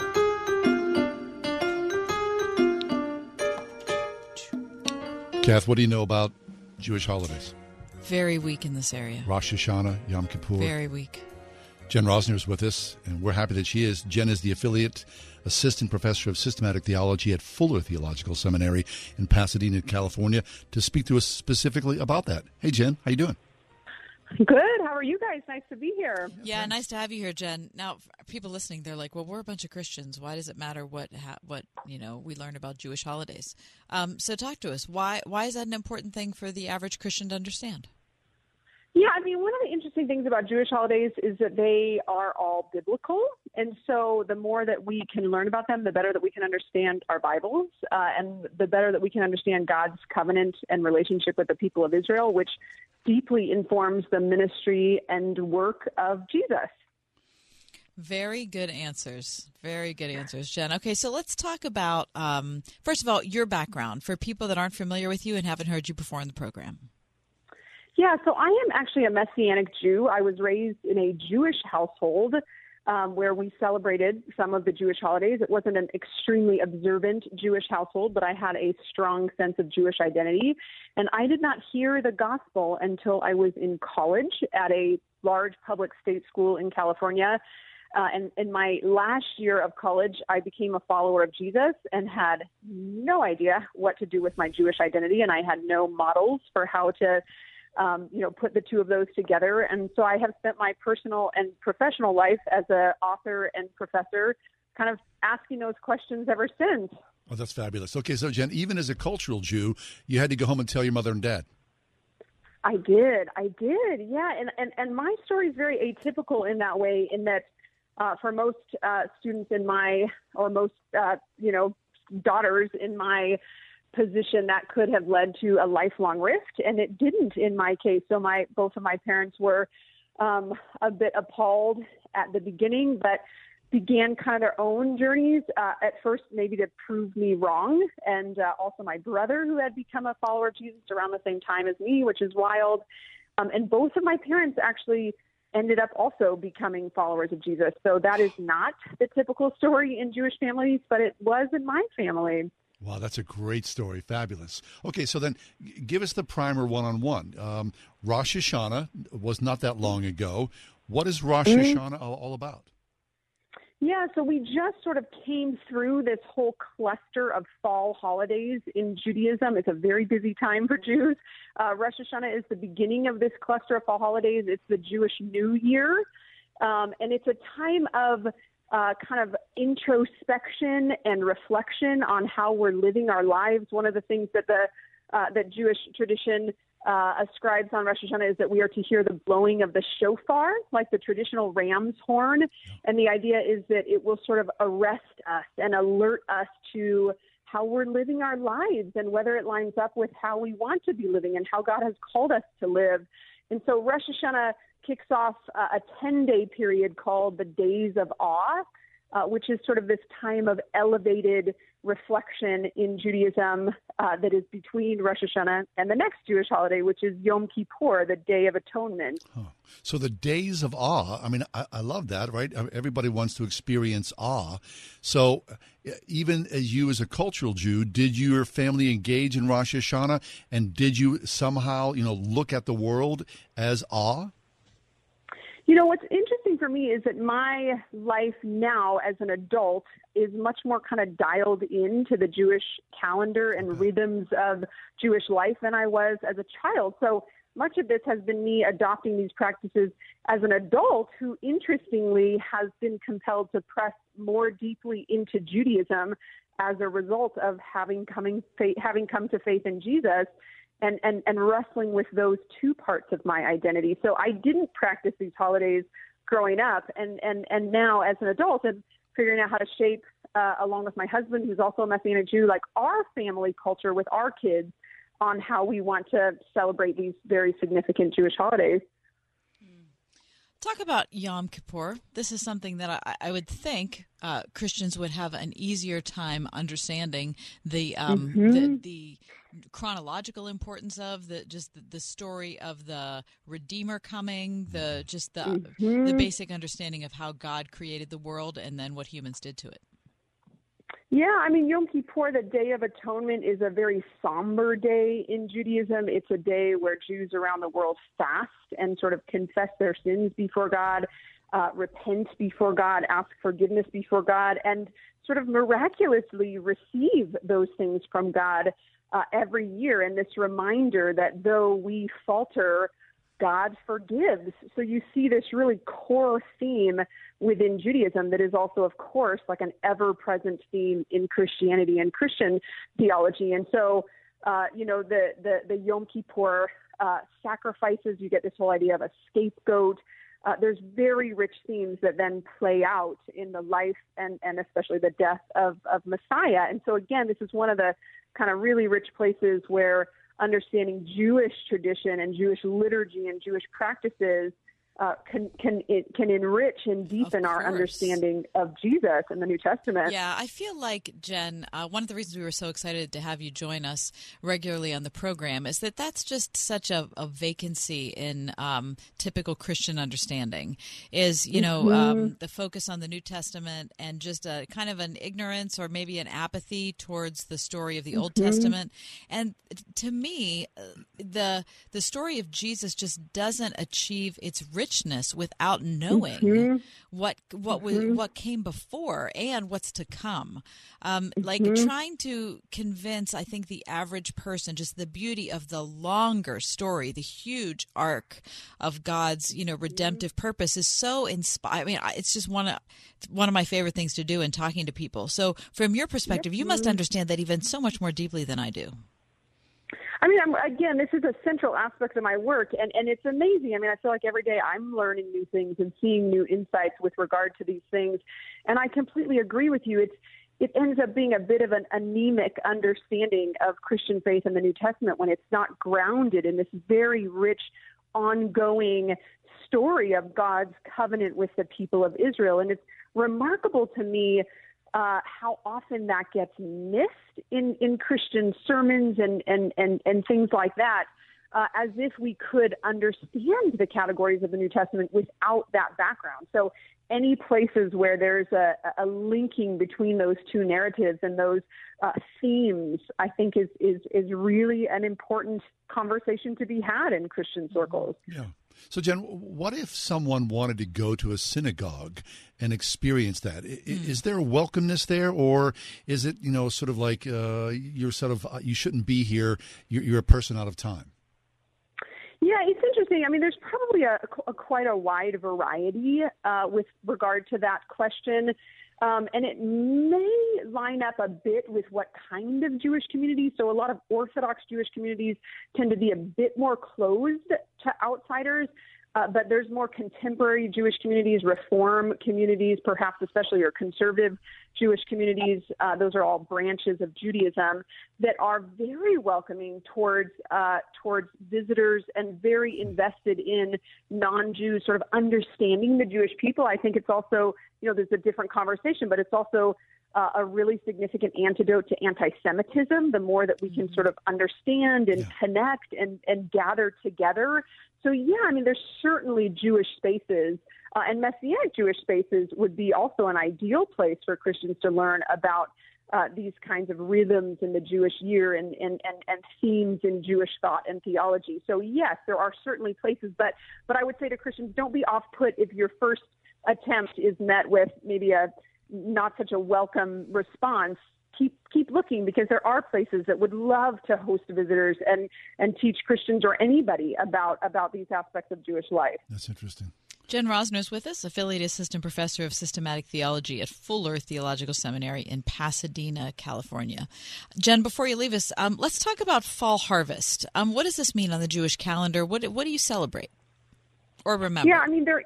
Kath, what do you know about Jewish holidays? Very weak in this area. Rosh Hashanah, Yom Kippur. Very weak. Jen Rosner is with us, and we're happy that she is. Jen is the affiliate assistant professor of systematic theology at Fuller Theological Seminary in Pasadena, California, to speak to us specifically about that. Hey, Jen, how you doing? Good. How are you guys? Nice to be here. Yeah, nice to have you here, Jen. Now, people listening, they're like, "Well, we're a bunch of Christians. Why does it matter what ha- what you know we learn about Jewish holidays?" Um, so, talk to us. Why why is that an important thing for the average Christian to understand? Yeah, I mean, one of the interesting things about Jewish holidays is that they are all biblical. And so the more that we can learn about them, the better that we can understand our Bibles, uh, and the better that we can understand God's covenant and relationship with the people of Israel, which deeply informs the ministry and work of Jesus. Very good answers. Very good answers, Jen. Okay, so let's talk about, um, first of all, your background for people that aren't familiar with you and haven't heard you before in the program. Yeah, so I am actually a Messianic Jew. I was raised in a Jewish household um, where we celebrated some of the Jewish holidays. It wasn't an extremely observant Jewish household, but I had a strong sense of Jewish identity. And I did not hear the gospel until I was in college at a large public state school in California. Uh, and in my last year of college, I became a follower of Jesus and had no idea what to do with my Jewish identity. And I had no models for how to um, you know, put the two of those together. And so I have spent my personal and professional life as an author and professor kind of asking those questions ever since. Oh, that's fabulous. Okay, so Jen, even as a cultural Jew, you had to go home and tell your mother and dad. I did. I did. Yeah. And, and, and my story is very atypical in that way, in that uh, for most uh, students in my, or most, uh, you know, daughters in my position that could have led to a lifelong rift, and it didn't in my case. So my both of my parents were um, a bit appalled at the beginning, but began kind of their own journeys. Uh, at first maybe to prove me wrong. And uh, also my brother who had become a follower of jesus around the same time as me which is wild. Um, and both of my parents actually ended up also becoming followers of jesus. So that is not the typical story in jewish families but it was in my family Wow, that's a great story. Fabulous. Okay, so then give us the primer one on one. Rosh Hashanah was not that long ago. What is Rosh Mhm. Hashanah all, all about? Yeah, so we just sort of came through this whole cluster of fall holidays in Judaism. It's a very busy time for Jews. Uh, Rosh Hashanah is the beginning of this cluster of fall holidays. It's the Jewish New Year, um, and it's a time of uh, kind of introspection and reflection on how we're living our lives. One of the things that the uh, that Jewish tradition uh, ascribes on Rosh Hashanah is that we are to hear the blowing of the shofar, like the traditional ram's horn. And the idea is that it will sort of arrest us and alert us to how we're living our lives and whether it lines up with how we want to be living and how God has called us to live. And so Rosh Hashanah kicks off uh, a 10 day period called the Days of Awe, uh, which is sort of this time of elevated reflection in Judaism uh, that is between Rosh Hashanah and the next Jewish holiday, which is Yom Kippur, the Day of Atonement. So the days of awe. I mean, I, I love that, right? Everybody wants to experience awe. So uh, even as you, as a cultural Jew, did your family engage in Rosh Hashanah, and did you somehow, you know, look at the world as awe? You know, what's interesting for me is that my life now as an adult is much more kind of dialed into the Jewish calendar and rhythms of Jewish life than I was as a child. So much of this has been me adopting these practices as an adult who, interestingly, has been compelled to press more deeply into Judaism as a result of having coming having come to faith in Jesus and, and, and wrestling with those two parts of my identity. So I didn't practice these holidays growing up, and, and, and now as an adult, and figuring out how to shape, uh, along with my husband, who's also a Messianic Jew, like our family culture with our kids on how we want to celebrate these very significant Jewish holidays. Talk about Yom Kippur. This is something that I, I would think uh, Christians would have an easier time understanding the um, Mhm. the, the chronological importance of the just the, the story of the Redeemer coming, the just the the Mhm. basic understanding of how God created the world and then what humans did to it. Yeah, I mean, Yom Kippur, the Day of Atonement, is a very somber day in Judaism. It's a day where Jews around the world fast and sort of confess their sins before God, uh, repent before God, ask forgiveness before God, and sort of miraculously receive those things from God uh, every year. And this reminder that though we falter, God forgives. So you see this really core theme within Judaism that is also, of course, like an ever present theme in Christianity and Christian theology. And so, uh, you know, the, the, the Yom Kippur uh, sacrifices, you get this whole idea of a scapegoat. Uh, there's very rich themes that then play out in the life and, and especially the death of, of Messiah. And so, again, this is one of the kind of really rich places where understanding Jewish tradition and Jewish liturgy and Jewish practices uh, can can it can enrich and deepen our understanding of Jesus in the New Testament. Yeah, I feel like Jen. Uh, one of the reasons we were so excited to have you join us regularly on the program is that that's just such a, a vacancy in um, typical Christian understanding. Is you know Mhm. um, the focus on the New Testament and just a kind of an ignorance or maybe an apathy towards the story of the Old Mhm. Testament. And to me, uh, the the story of Jesus just doesn't achieve its richness without knowing Mhm. what what was Mhm. what came before and what's to come. Um, like Mhm. trying to convince, I think, the average person just the beauty of the longer story, the huge arc of God's you know redemptive purpose is so inspiring. I mean, it's just one of one of my favorite things to do in talking to people. So, from your perspective, you must understand that even so much more deeply than I do. I mean, I'm, again, this is a central aspect of my work, and, and it's amazing. I mean, I feel like every day I'm learning new things and seeing new insights with regard to these things. And I completely agree with you. It's it ends up being a bit of an anemic understanding of Christian faith in the New Testament when it's not grounded in this very rich, ongoing story of God's covenant with the people of Israel. And it's remarkable to me uh, how often that gets missed in, in Christian sermons and, and, and, and things like that. Uh, as if we could understand the categories of the New Testament without that background. So any places where there's a, a linking between those two narratives and those uh, themes, I think is, is is really an important conversation to be had in Christian circles. Yeah. So, Jen, what if someone wanted to go to a synagogue and experience that? Mm. Is there a welcomeness there, or is it, you know, sort of like uh, you're sort of uh, you shouldn't be here? You're, you're a person out of time. Yeah, it's interesting. I mean, there's probably a, a quite a wide variety uh, with regard to that question. Um, and it may line up a bit with what kind of Jewish communities. So, a lot of Orthodox Jewish communities tend to be a bit more closed to outsiders. Uh, but there's more contemporary Jewish communities, reform communities, perhaps especially, or conservative Jewish communities. Uh, those are all branches of Judaism that are very welcoming towards uh, towards visitors and very invested in non-Jews, sort of understanding the Jewish people. I think it's also, you know, there's a different conversation, but it's also uh, a really significant antidote to anti-Semitism. The more that we can mm-hmm. sort of understand and yeah. connect and, and gather together. So yeah, I mean, there's certainly Jewish spaces, uh, and Messianic Jewish spaces would be also an ideal place for Christians to learn about. Uh, these kinds of rhythms in the Jewish year and, and, and, and themes in Jewish thought and theology. So yes, there are certainly places, but but I would say to Christians, don't be off put if your first attempt is met with maybe a not such a welcome response, keep keep looking because there are places that would love to host visitors and and teach Christians or anybody about about these aspects of Jewish life. That's interesting. Jen Rosner is with us, affiliate assistant professor of systematic theology at Fuller Theological Seminary in Pasadena, California. Jen, before you leave us, um, let's talk about fall harvest. Um, what does this mean on the Jewish calendar? What what do you celebrate or remember? Yeah, I mean there.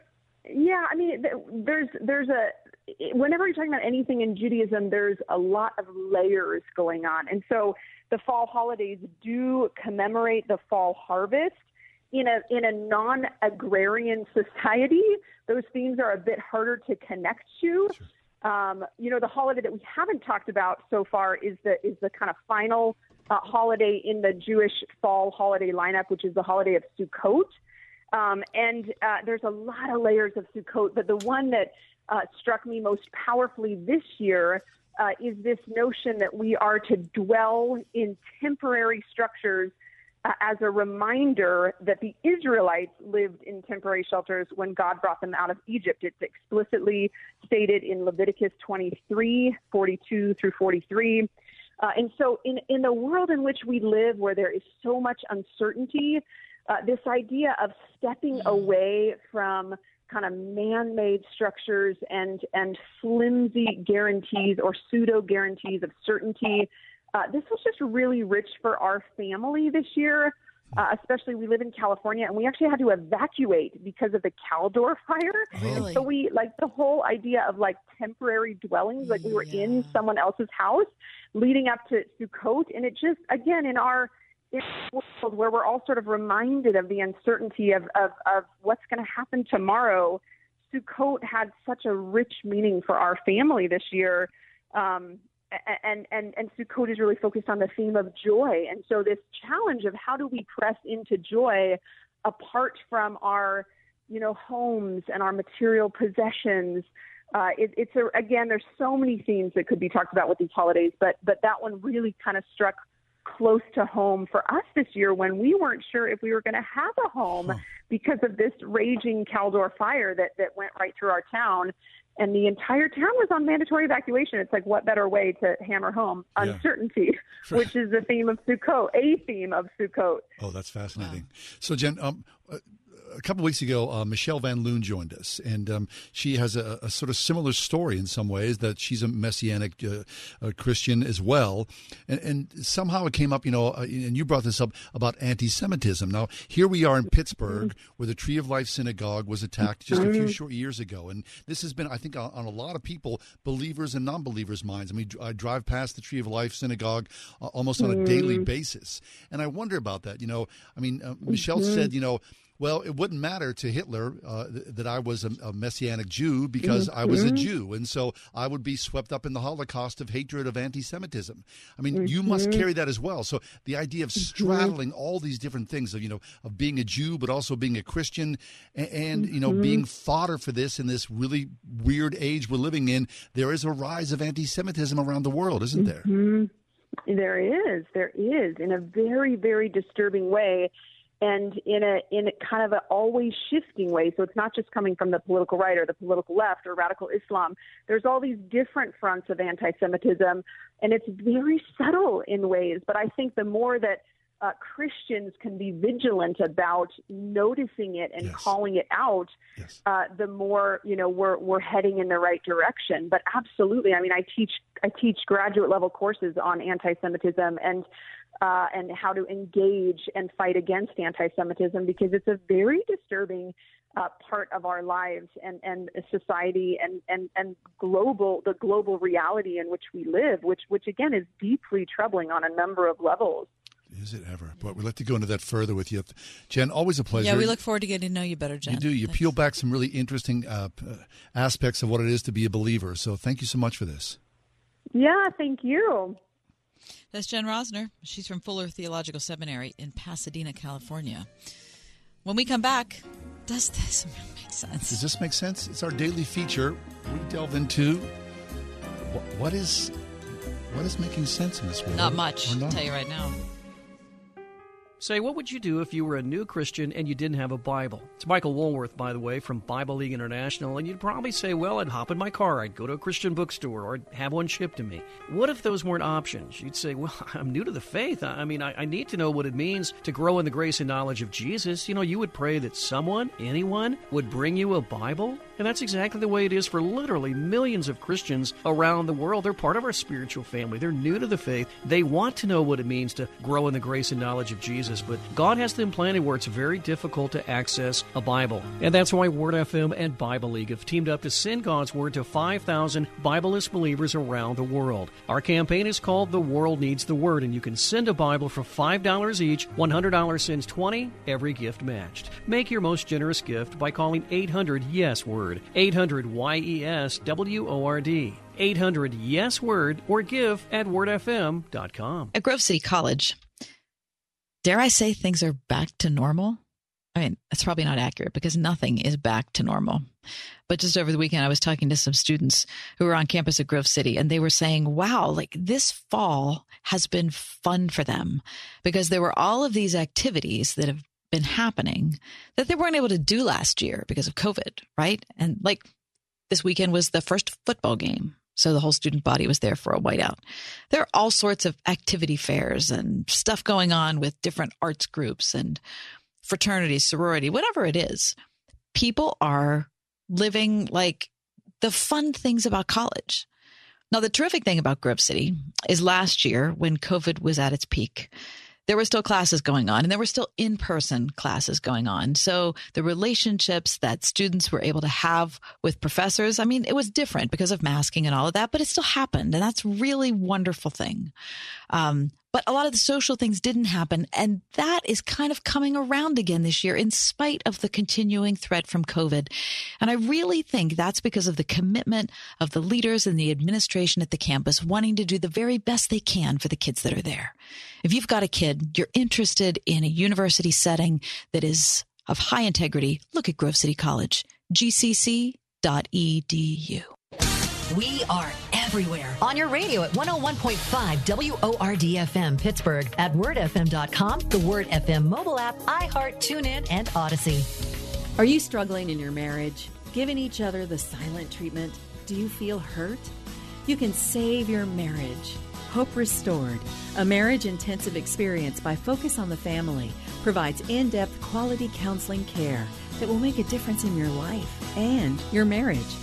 Yeah, I mean there's there's a whenever you're talking about anything in Judaism, there's a lot of layers going on. And so the fall holidays do commemorate the fall harvest. In a, in a non agrarian society, those themes are a bit harder to connect to. Um, you know, the holiday that we haven't talked about so far is the, is the kind of final uh, holiday in the Jewish fall holiday lineup, which is the holiday of Sukkot. Um, and uh, there's a lot of layers of Sukkot, but the one that uh, struck me most powerfully this year uh, is this notion that we are to dwell in temporary structures uh, as a reminder that the Israelites lived in temporary shelters when God brought them out of Egypt. It's explicitly stated in Leviticus 23 42 through 43. Uh, and so, in, in the world in which we live, where there is so much uncertainty, uh, this idea of stepping away from kind of man-made structures and and flimsy guarantees or pseudo guarantees of certainty. Uh, this was just really rich for our family this year. Uh, especially we live in California and we actually had to evacuate because of the Caldor fire. Really? So we like the whole idea of like temporary dwellings, like we were Yeah. in someone else's house leading up to Sukkot. And it just, again, in our in a world where we're all sort of reminded of the uncertainty of, of, of what's going to happen tomorrow, Sukkot had such a rich meaning for our family this year. Um, and, and, and Sukkot is really focused on the theme of joy. And so this challenge of how do we press into joy apart from our, you know, homes and our material possessions. Uh, it, it's a, again, there's so many themes that could be talked about with these holidays, but, but that one really kind of struck close to home for us this year when we weren't sure if we were going to have a home because of this raging Caldor fire that, that went right through our town. And the entire town was on mandatory evacuation. It's like, what better way to hammer home Yeah. uncertainty, which is the theme of Sukkot, a theme of Sukkot. Oh, that's fascinating. So, Jen, um, uh, a couple weeks ago, uh, Michelle Van Loon joined us, and um, she has a, a, sort of similar story in some ways that she's a messianic uh, Christian as well, and, and, somehow it came up, you know, uh, and you brought this up about anti-Semitism. Now here we are in Pittsburgh, where the Tree of Life Synagogue was attacked just a few short years ago, and this has been, I think, on, on a lot of people, believers and non-believers' minds. I mean, I drive past the Tree of Life Synagogue uh, almost on a daily basis, and I wonder about that. You know, I mean, uh, Michelle said, you know well, it wouldn't matter to Hitler uh, th- that I was a, a, Messianic Jew because mm-hmm. I was a mm-hmm. Jew, and so I would be swept up in the Holocaust of hatred of anti-Semitism. I mean, mm-hmm. you must mm-hmm. carry that as well. So the idea of mm-hmm. straddling all these different things of you know of being a Jew but also being a Christian, and, and you know being fodder for this in this really weird age we're living in, there is a rise of anti-Semitism around the world, isn't there? There is, there is, in a very, very disturbing way and in a in a kind of an always shifting way. So it's not just coming from the political right or the political left or radical Islam. There's all these different fronts of anti-Semitism, and it's very subtle in ways. But I think the more that uh, Christians can be vigilant about noticing it and yes. calling it out, yes. uh, the more you know we're we're heading in the right direction. But absolutely, I mean, I teach I teach graduate level courses on anti-Semitism, and uh, and how to engage and fight against anti-Semitism because it's a very disturbing uh, part of our lives and and society and and and global the global reality in which we live, which which again is deeply troubling on a number of levels. Is it ever? But we'd like to go into that further with you. Jen, always a pleasure. Yeah, we look forward to getting to know you better, Jen. You do. You Thanks. peel back some really interesting uh, aspects of what it is to be a believer. So thank you so much for this. Yeah, thank you. That's Jen Rosner. She's from Fuller Theological Seminary in Pasadena, California. When we come back, does this make sense? Does this make sense? It's our daily feature. We delve into what, what is what is making sense in this world. Not much. Not. I'll tell you right now. Say, what would you do if you were a new Christian and you didn't have a Bible? It's Michael Woolworth, by the way, from Bible League International, and you'd probably say, well, I'd hop in my car, I'd go to a Christian bookstore, or I'd have one shipped to me. What if those weren't options? You'd say, well, I'm new to the faith. I mean, I, I need to know what it means to grow in the grace and knowledge of Jesus. You know, you would pray that someone, anyone, would bring you a Bible. And that's exactly the way it is for literally millions of Christians around the world. They're part of our spiritual family. They're new to the faith. They want to know what it means to grow in the grace and knowledge of Jesus. But God has them planted where it's very difficult to access a Bible. And that's why Word FM and Bible League have teamed up to send God's Word to 5,000 Bibleless believers around the world. Our campaign is called The World Needs the Word, and you can send a Bible for $5 each. $100 sends 20, every gift matched. Make your most generous gift by calling 800 Yes Word. Word. 800 YES W O R D. 800 Yes Word or give at wordfm.com. At Grove City College, dare I say things are back to normal? I mean, that's probably not accurate because nothing is back to normal. But just over the weekend, I was talking to some students who were on campus at Grove City, and they were saying, wow, like this fall has been fun for them because there were all of these activities that have been happening that they weren't able to do last year because of COVID, right? And like this weekend was the first football game. So the whole student body was there for a whiteout. There are all sorts of activity fairs and stuff going on with different arts groups and fraternity, sorority, whatever it is. People are living like the fun things about college. Now, the terrific thing about Grove City is last year when COVID was at its peak, there were still classes going on and there were still in person classes going on. So the relationships that students were able to have with professors, I mean, it was different because of masking and all of that, but it still happened. And that's really wonderful thing. Um, but a lot of the social things didn't happen. And that is kind of coming around again this year in spite of the continuing threat from COVID. And I really think that's because of the commitment of the leaders and the administration at the campus wanting to do the very best they can for the kids that are there. If you've got a kid, you're interested in a university setting that is of high integrity, look at Grove City College, gcc.edu. We are everywhere on your radio at 101.5 WORDFM Pittsburgh, at wordfm.com, the Word FM mobile app, iHeart, TuneIn, and Audacy. Are you struggling in your marriage, giving each other the silent treatment? Do you feel hurt? You can save your marriage Hope Restored, a marriage intensive experience by Focus on the Family, provides in depth quality counseling care that will make a difference in your life and your marriage.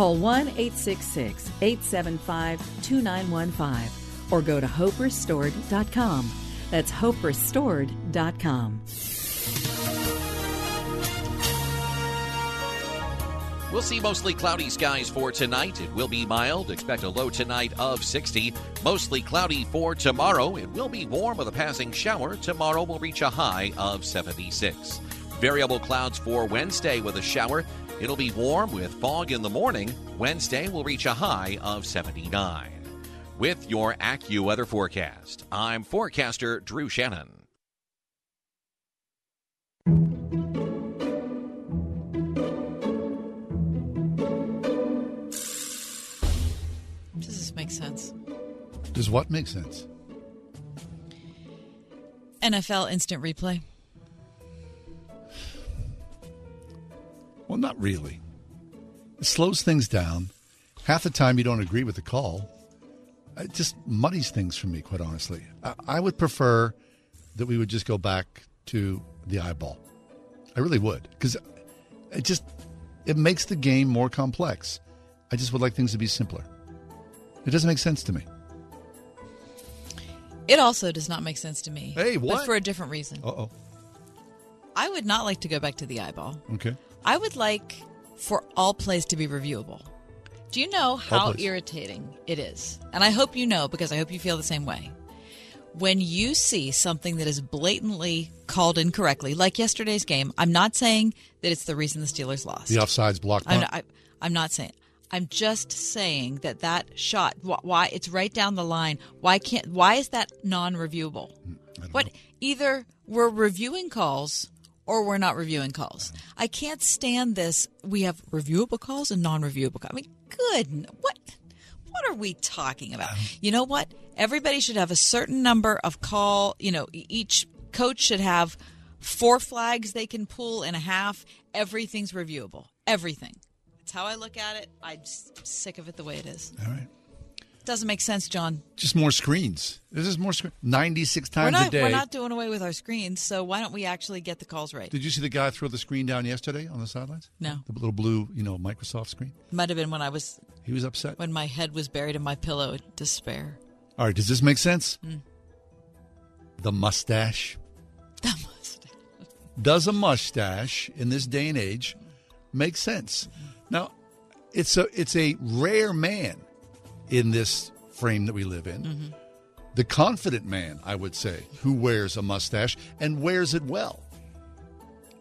Call 1 866 875 2915 or go to hoperestored.com. That's hoperestored.com. We'll see mostly cloudy skies for tonight. It will be mild. Expect a low tonight of 60. Mostly cloudy for tomorrow. It will be warm with a passing shower. Tomorrow will reach a high of 76. Variable clouds for Wednesday with a shower. It'll be warm with fog in the morning. Wednesday will reach a high of 79. With your AccuWeather forecast, I'm forecaster Drew Shannon. Does this make sense? Does what make sense? NFL instant replay. Well, not really. It slows things down. Half the time you don't agree with the call. It just muddies things for me, quite honestly. I, I would prefer that we would just go back to the eyeball. I really would, because it just it makes the game more complex. I just would like things to be simpler. It doesn't make sense to me. It also does not make sense to me. Hey, what? But for a different reason. Uh oh. I would not like to go back to the eyeball. Okay. I would like for all plays to be reviewable. Do you know how irritating it is? And I hope you know because I hope you feel the same way. When you see something that is blatantly called incorrectly, like yesterday's game, I'm not saying that it's the reason the Steelers lost. The offsides block I'm not, I, I'm not saying. I'm just saying that that shot, wh- why it's right down the line. Why can't? Why is that non-reviewable? Mm, what? Either we're reviewing calls or we're not reviewing calls. I can't stand this. We have reviewable calls and non-reviewable. calls. I mean, good. What? What are we talking about? Um. You know what? Everybody should have a certain number of call. You know, each coach should have four flags they can pull in a half. Everything's reviewable. Everything. That's how I look at it. I'm sick of it the way it is. All right. Doesn't make sense, John. Just more screens. This is more screen. Ninety-six times not, a day. We're not doing away with our screens, so why don't we actually get the calls right? Did you see the guy throw the screen down yesterday on the sidelines? No. The little blue, you know, Microsoft screen. Might have been when I was He was upset. when my head was buried in my pillow in despair. All right. Does this make sense? Mm. The mustache. Does a mustache in this day and age make sense? Now, it's a it's a rare man in this frame that we live in. Mm-hmm. The confident man, I would say, who wears a mustache and wears it well.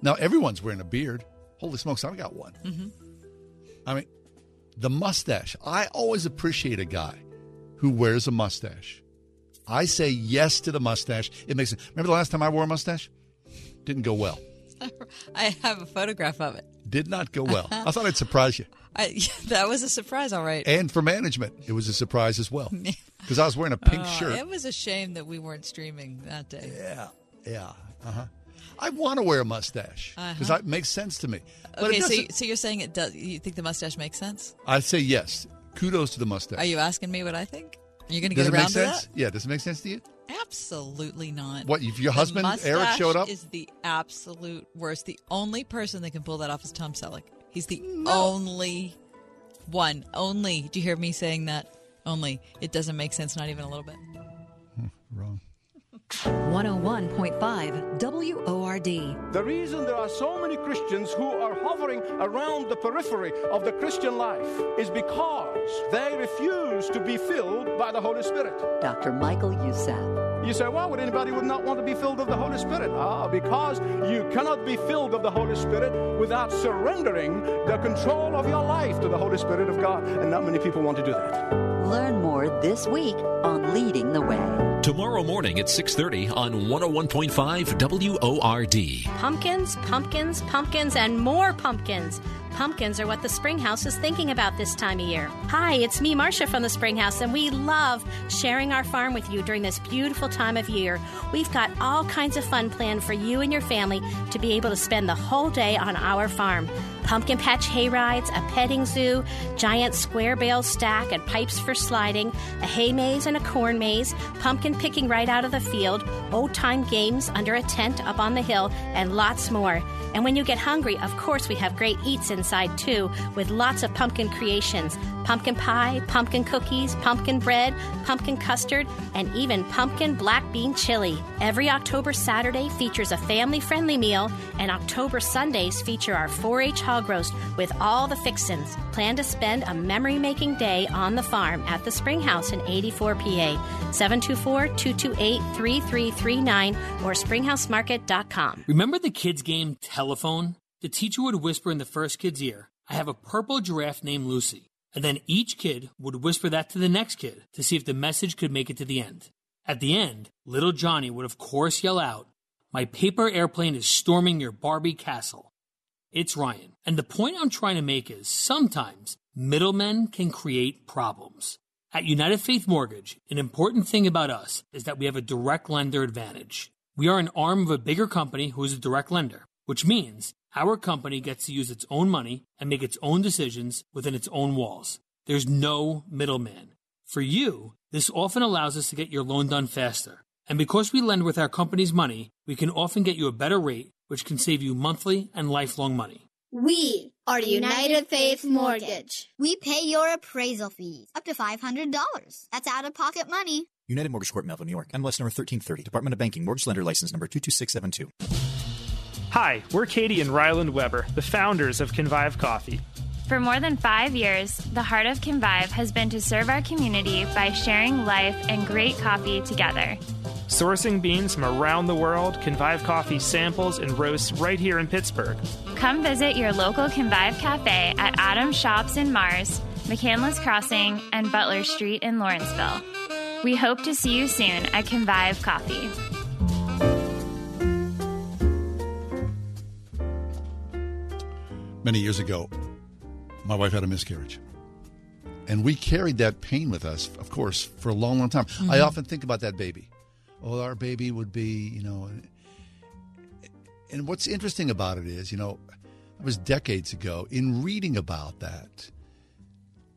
Now, everyone's wearing a beard. Holy smokes, I've got one. Mm-hmm. I mean, the mustache. I always appreciate a guy who wears a mustache. I say yes to the mustache. It makes it. Remember the last time I wore a mustache? Didn't go well. I have a photograph of it. Did not go well. I thought I'd surprise you. I, that was a surprise, all right. And for management, it was a surprise as well. Because I was wearing a pink Oh, shirt. It was a shame that we weren't streaming that day. Yeah, yeah. Uh huh. I want to wear a mustache because Uh-huh. it makes sense to me. But Okay, so you, so you're saying it does? You think the mustache makes sense? I say yes. Kudos to the mustache. Are you asking me what I think? Are you going to get it around to sense? Yeah. Does it make sense to you? Absolutely not. What, if your The husband, Eric, showed up? Is the absolute worst. The only person that can pull that off is Tom Selleck. He's the only one. Only. Do you hear me saying that? Only. It doesn't make sense, not even a little bit. Hmm, wrong. 101.5 WORD. The reason there are so many Christians who are hovering around the periphery of the Christian life is because they refuse to be filled by the Holy Spirit. Dr. Michael Youssef. You say, why would anybody would not want to be filled of the Holy Spirit? Ah, because you cannot be filled of the Holy Spirit without surrendering the control of your life to the Holy Spirit of God. And not many people want to do that. Learn more this week on Leading the Way. Tomorrow morning at 6:30 on 101.5 WORD. Pumpkins, pumpkins, pumpkins, and more pumpkins. Pumpkins are what the Springhouse is thinking about this time of year. Hi, it's me, Marcia from the Springhouse, and we love sharing our farm with you during this beautiful time of year. We've got all kinds of fun planned for you and your family to be able to spend the whole day on our farm. Pumpkin patch hay rides, a petting zoo, giant square bale stack and pipes for sliding, a hay maze and a corn maze, pumpkin picking right out of the field, old time games under a tent up on the hill, and lots more. And when you get hungry, of course, we have great eats inside too, with lots of pumpkin creations pumpkin pie, pumpkin cookies, pumpkin bread, pumpkin custard, and even pumpkin black bean chili. Every October Saturday features a family friendly meal, and October Sundays feature our 4 H hog with all the fixins. Plan to spend a memory making day on the farm at the Springhouse in 84 PA. 724 228 3339 or springhousemarket.com. Remember the kids' game Telephone? The teacher would whisper in the first kid's ear, I have a purple giraffe named Lucy. And then each kid would whisper that to the next kid to see if the message could make it to the end. At the end, little Johnny would of course yell out, My paper airplane is storming your Barbie castle. It's Ryan. And the point I'm trying to make is sometimes middlemen can create problems. At United Faith Mortgage, an important thing about us is that we have a direct lender advantage. We are an arm of a bigger company who is a direct lender, which means our company gets to use its own money and make its own decisions within its own walls. There's no middleman. For you, this often allows us to get your loan done faster. And because we lend with our company's money, we can often get you a better rate, which can save you monthly and lifelong money. We are United Faith Mortgage. We pay your appraisal fees up to $500. That's out of pocket money. United Mortgage Corp, Melville, New York. MLS number 1330. Department of Banking. Mortgage Lender License number 22672. Hi, we're Katie and Ryland Weber, the founders of Convive Coffee. For more than five years, the heart of Convive has been to serve our community by sharing life and great coffee together. Sourcing beans from around the world, Convive Coffee samples and roasts right here in Pittsburgh. Come visit your local Convive Cafe at Adams Shops in Mars, McCandless Crossing, and Butler Street in Lawrenceville. We hope to see you soon at Convive Coffee. Many years ago, my wife had a miscarriage. And we carried that pain with us, of course, for a long, long time. Mm-hmm. I often think about that baby. Oh, our baby would be, you know. And what's interesting about it is, you know, it was decades ago. In reading about that,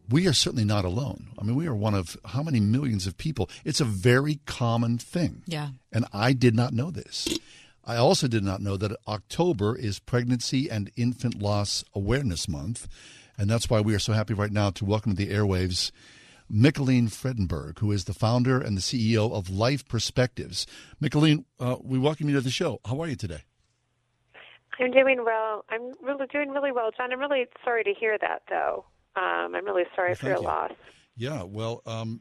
we are certainly not alone. I mean, we are one of how many millions of people? It's a very common thing. Yeah. And I did not know this. I also did not know that October is Pregnancy and Infant Loss Awareness Month. And that's why we are so happy right now to welcome to the airwaves Michaelene Fredenburg, who is the founder and the CEO of Life Perspectives. Michaelene, uh, we welcome you to the show. How are you today? I'm doing well. I'm really doing really well, John. I'm really sorry to hear that, though. Um, I'm really sorry Well, for your you. loss. Yeah, well, um,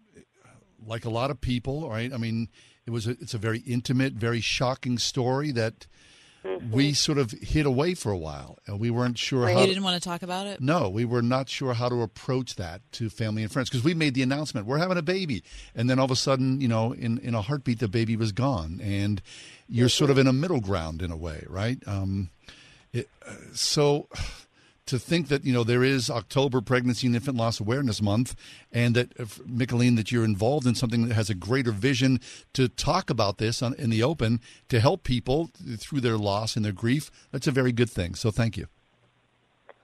like a lot of people, right? I mean, it was a, it's a very intimate, very shocking story that we sort of hid away for a while, and we weren't sure how. You didn't want to talk about it? No, we were not sure how to approach that to family and friends because we made the announcement we're having a baby, and then all of a sudden, you know, in in a heartbeat, the baby was gone, and you're sort of in a middle ground in a way, right? Um, it, uh, so to think that you know there is October Pregnancy and Infant Loss Awareness Month, and that uh, Michaelene, that you're involved in something that has a greater vision to talk about this on, in the open to help people through their loss and their grief. That's a very good thing. So thank you.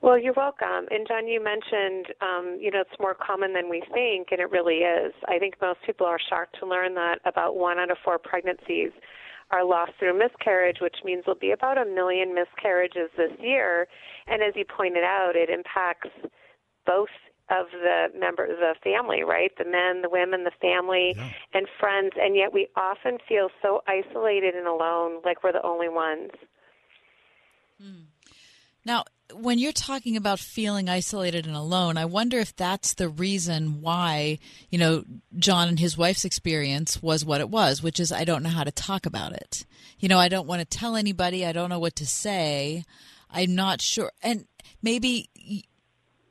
Well, you're welcome. And John, you mentioned, um, you know, it's more common than we think, and it really is. I think most people are shocked to learn that about one out of four pregnancies are lost through miscarriage, which means there'll be about a million miscarriages this year. And as you pointed out, it impacts both of the members of the family, right? The men, the women, the family, and friends. And yet we often feel so isolated and alone, like we're the only ones. Hmm. Now, when you're talking about feeling isolated and alone, I wonder if that's the reason why, you know, John and his wife's experience was what it was, which is I don't know how to talk about it. You know, I don't want to tell anybody, I don't know what to say. I'm not sure. And maybe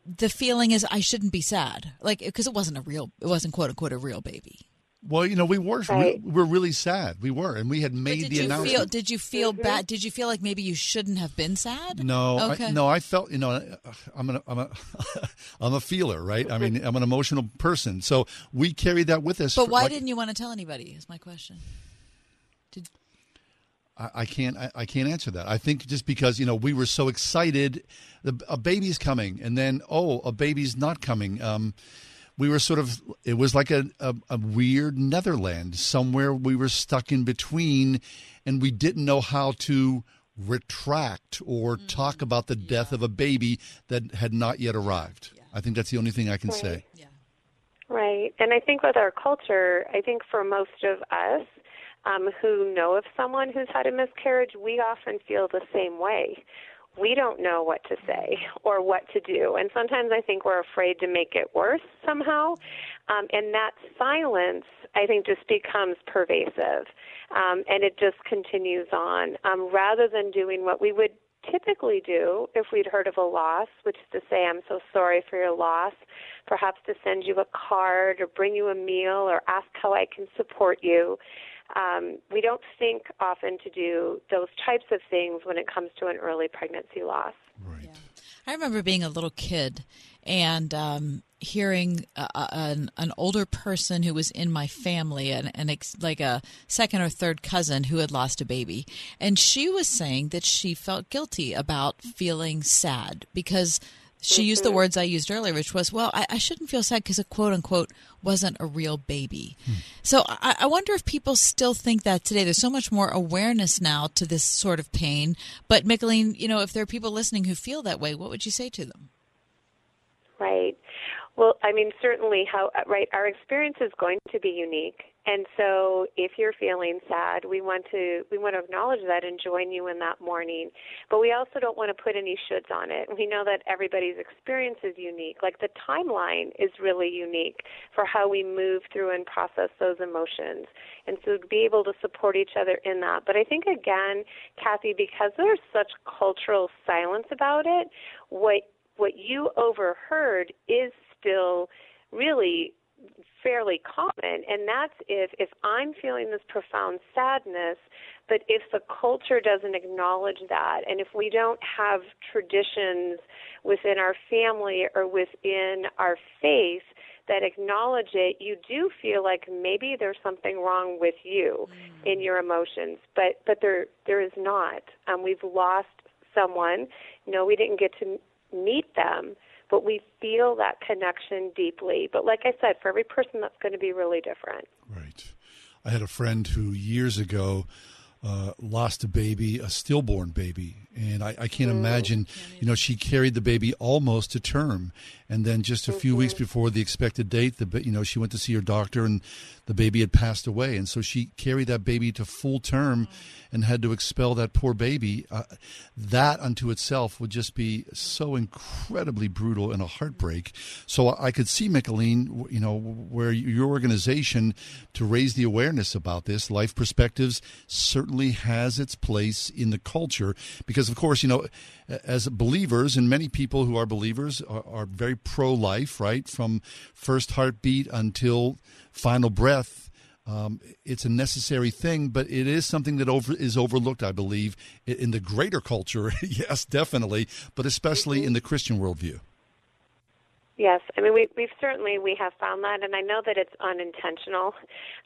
the feeling is I shouldn't be sad. Like because it wasn't a real it wasn't quote unquote a real baby. Well, you know, we were Right. we were really sad. We were, and we had made Did the you announcement. feel did you feel mm-hmm. bad? Did you feel like maybe you shouldn't have been sad? No, Okay. I, no, I felt you know I'm an I'm a I'm a feeler, right? I mean, I'm an emotional person, so we carried that with us. But for, why like- didn't you want to tell anybody? Is my question. I, I can't. I, I can't answer that. I think just because you know we were so excited, the, a baby's coming, and then oh, a baby's not coming. Um, we were sort of. It was like a, a, a weird Netherland somewhere. We were stuck in between, and we didn't know how to retract or Mm-hmm. talk about the death of a baby that had not yet arrived. I think that's the only thing I can say. Right. And I think with our culture, I think for most of us um, who know of someone who's had a miscarriage, we often feel the same way. We don't know what to say or what to do. And sometimes I think we're afraid to make it worse somehow. Um, and that silence, I think, just becomes pervasive. Um, and it just continues on um, rather than doing what we would typically do if we'd heard of a loss, which is to say, I'm so sorry for your loss, perhaps to send you a card or bring you a meal or ask how I can support you. Um, we don't think often to do those types of things when it comes to an early pregnancy loss. right. I remember being a little kid and um, hearing uh, an, an older person who was in my family, an, an ex, like a second or third cousin who had lost a baby, and she was saying that she felt guilty about feeling sad because she used the mm-hmm. words I used earlier, which was, "Well, I, I shouldn't feel sad because a quote unquote wasn't a real baby." Hmm. So I, I wonder if people still think that today. There's so much more awareness now to this sort of pain. But Michaelene, you know, if there are people listening who feel that way, what would you say to them? Right. Well, I mean, certainly, how right, our experience is going to be unique, and so if you're feeling sad, we want to we want to acknowledge that and join you in that mourning. But we also don't want to put any shoulds on it. We know that everybody's experience is unique. Like the timeline is really unique for how we move through and process those emotions, and so be able to support each other in that. But I think again, Kathy, because there's such cultural silence about it, what what you overheard is still really fairly common and that's if if I'm feeling this profound sadness but if the culture doesn't acknowledge that and if we don't have traditions within our family or within our faith that acknowledge it you do feel like maybe there's something wrong with you in your emotions. But but there there is not. Um we've lost someone. No we didn't get to meet them, but we feel that connection deeply. But like I said, for every person, that's going to be really different. Right. I had a friend who years ago uh, lost a baby, a stillborn baby, and I, I can't imagine. You know, she carried the baby almost to term, and then just a few weeks before the expected date, the you know she went to see her doctor, and the baby had passed away, and so she carried that baby to full term, and had to expel that poor baby. Uh, that unto itself would just be so incredibly brutal and a heartbreak. So I could see Michaelene, you know, where your organization to raise the awareness about this, Life Perspectives certainly has its place in the culture because, of course, you know, as believers, and many people who are believers are, are very pro life, right? From first heartbeat until final breath. Um, it's a necessary thing, but it is something that over is overlooked, I believe, in the greater culture. yes, definitely, but especially in the Christian worldview. Yes, I mean we we've certainly we have found that, and I know that it's unintentional.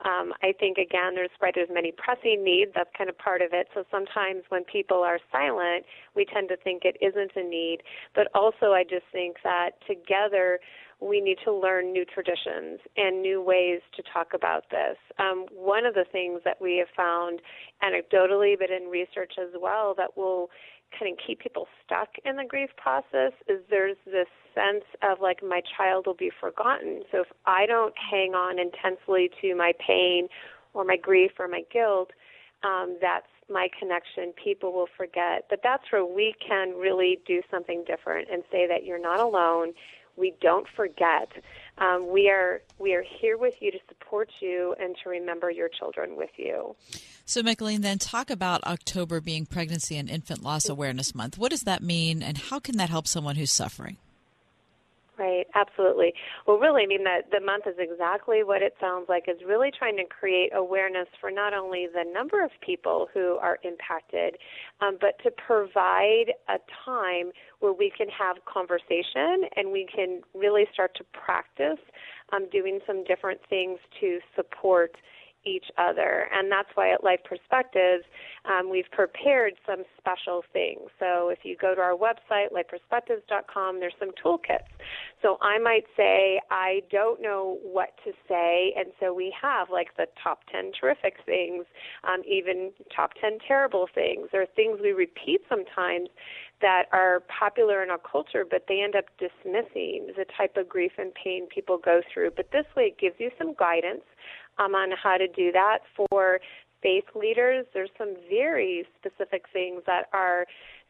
Um, I think again, there's right there's many pressing needs. That's kind of part of it. So sometimes when people are silent, we tend to think it isn't a need. But also, I just think that together we need to learn new traditions and new ways to talk about this. Um, one of the things that we have found anecdotally, but in research as well, that will kind of keep people stuck in the grief process is there's this sense of like my child will be forgotten. So if I don't hang on intensely to my pain or my grief or my guilt, um, that's my connection. People will forget. But that's where we can really do something different and say that you're not alone. We don't forget. Um, we are we are here with you to support you and to remember your children with you. So, Michaelene, then talk about October being Pregnancy and Infant Loss Awareness Month. What does that mean, and how can that help someone who's suffering? Right, absolutely. Well, really, I mean, the, the month is exactly what it sounds like, is really trying to create awareness for not only the number of people who are impacted, um, but to provide a time where we can have conversation and we can really start to practice um, doing some different things to support each other. And that's why at Life Perspectives, um, we've prepared some special things. So if you go to our website, lifeperspectives.com, there's some toolkits. So I might say, I don't know what to say. And so we have like the top 10 terrific things, um, even top 10 terrible things, or things we repeat sometimes that are popular in our culture, but they end up dismissing the type of grief and pain people go through. But this way, it gives you some guidance um, on how to do that. For faith leaders, there's some very specific things that are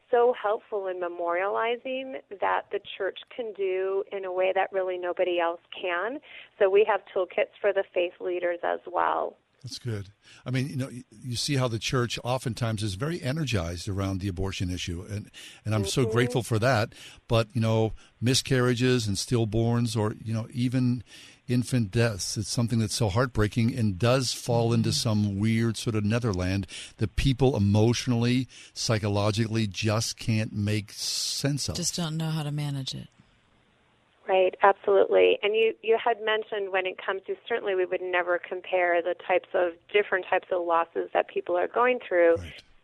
so helpful in memorializing that the church can do in a way that really nobody else can. So we have toolkits for the faith leaders as well. That's good. I mean, you know, you see how the church oftentimes is very energized around the abortion issue, and and I'm so Mm-hmm. grateful for that. But you know, miscarriages and stillborns, or you know, even infant deaths, it's something that's so heartbreaking and does fall into mm. some weird sort of netherland that people emotionally, psychologically just can't make sense of. Just don't know how to manage it. Right, absolutely. And you, you had mentioned when it comes to certainly we would never compare the types of different types of losses that people are going through.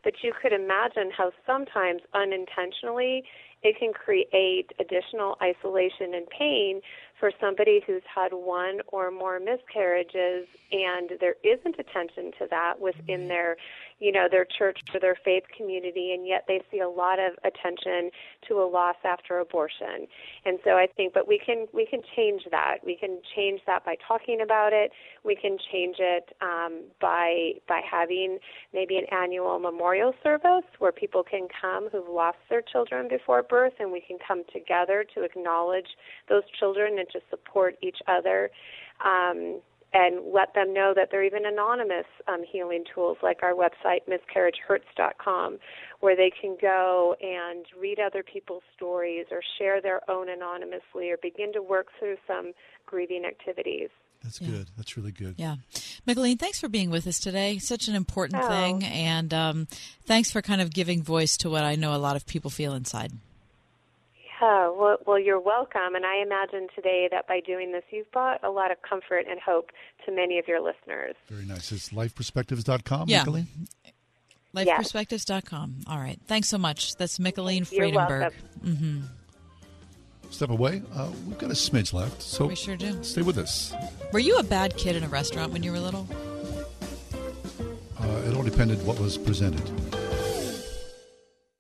But you could imagine how sometimes unintentionally it can create additional isolation and pain for somebody who's had one or more miscarriages and there isn't attention to that within their you know their church or their faith community and yet they see a lot of attention to a loss after abortion. And so i think but we can we can change that. We can change that by talking about it. We can change it um, by by having maybe an annual memorial service where people can come who've lost their children before birth and we can come together to acknowledge those children and to support each other um, and let them know that there are even anonymous um, healing tools like our website, miscarriagehurts.com, where they can go and read other people's stories or share their own anonymously or begin to work through some grieving activities. That's good. That's really good. Yeah. Michaelene, thanks for being with us today. Such an important Oh. thing. And um, thanks for kind of giving voice to what I know a lot of people feel inside. Yeah, well, well, you're welcome. And I imagine today that by doing this, you've brought a lot of comfort and hope to many of your listeners. Very nice. It's lifeperspectives.com, Yeah. Michaelene? LifePerspectives.com. All right. Thanks so much. That's Michaelene You're Fredenburg. welcome. Mm-hmm. Step away. Uh, we've got a smidge left, so We sure do. stay with us. Were you a bad kid in a restaurant when you were little? Uh, it all depended what was presented.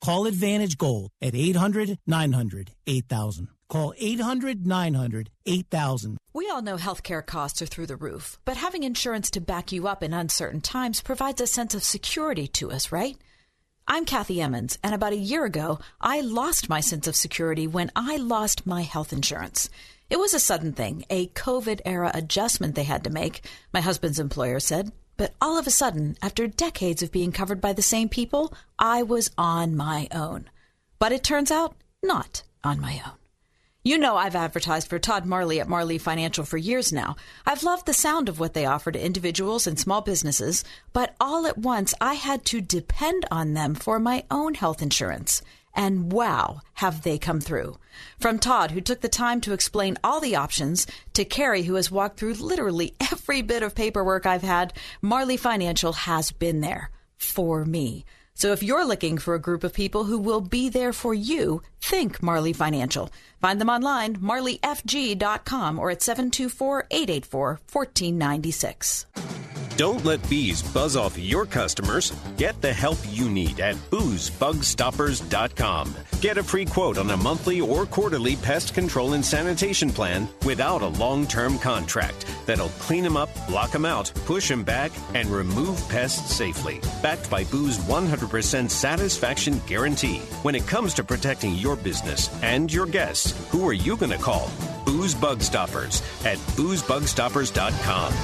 Call Advantage Gold at 800 900 8000. Call 800 900 8000. We all know healthcare costs are through the roof, but having insurance to back you up in uncertain times provides a sense of security to us, right? I'm Kathy Emmons, and about a year ago, I lost my sense of security when I lost my health insurance. It was a sudden thing, a COVID era adjustment they had to make, my husband's employer said. But all of a sudden, after decades of being covered by the same people, I was on my own. But it turns out, not on my own. You know I've advertised for Todd Marley at Marley Financial for years now. I've loved the sound of what they offer to individuals and small businesses, but all at once I had to depend on them for my own health insurance. And wow, have they come through. From Todd, who took the time to explain all the options, to Carrie, who has walked through literally every bit of paperwork I've had, Marley Financial has been there for me. So if you're looking for a group of people who will be there for you, think Marley Financial. Find them online, marleyfg.com or at 724-884-1496. Don't let bees buzz off your customers. Get the help you need at boozebugstoppers.com. Get a free quote on a monthly or quarterly pest control and sanitation plan without a long term contract that'll clean them up, block them out, push them back, and remove pests safely. Backed by Boo's 100% satisfaction guarantee. When it comes to protecting your business and your guests, who are you going to call? Booze Bug Stoppers at boozebugstoppers.com.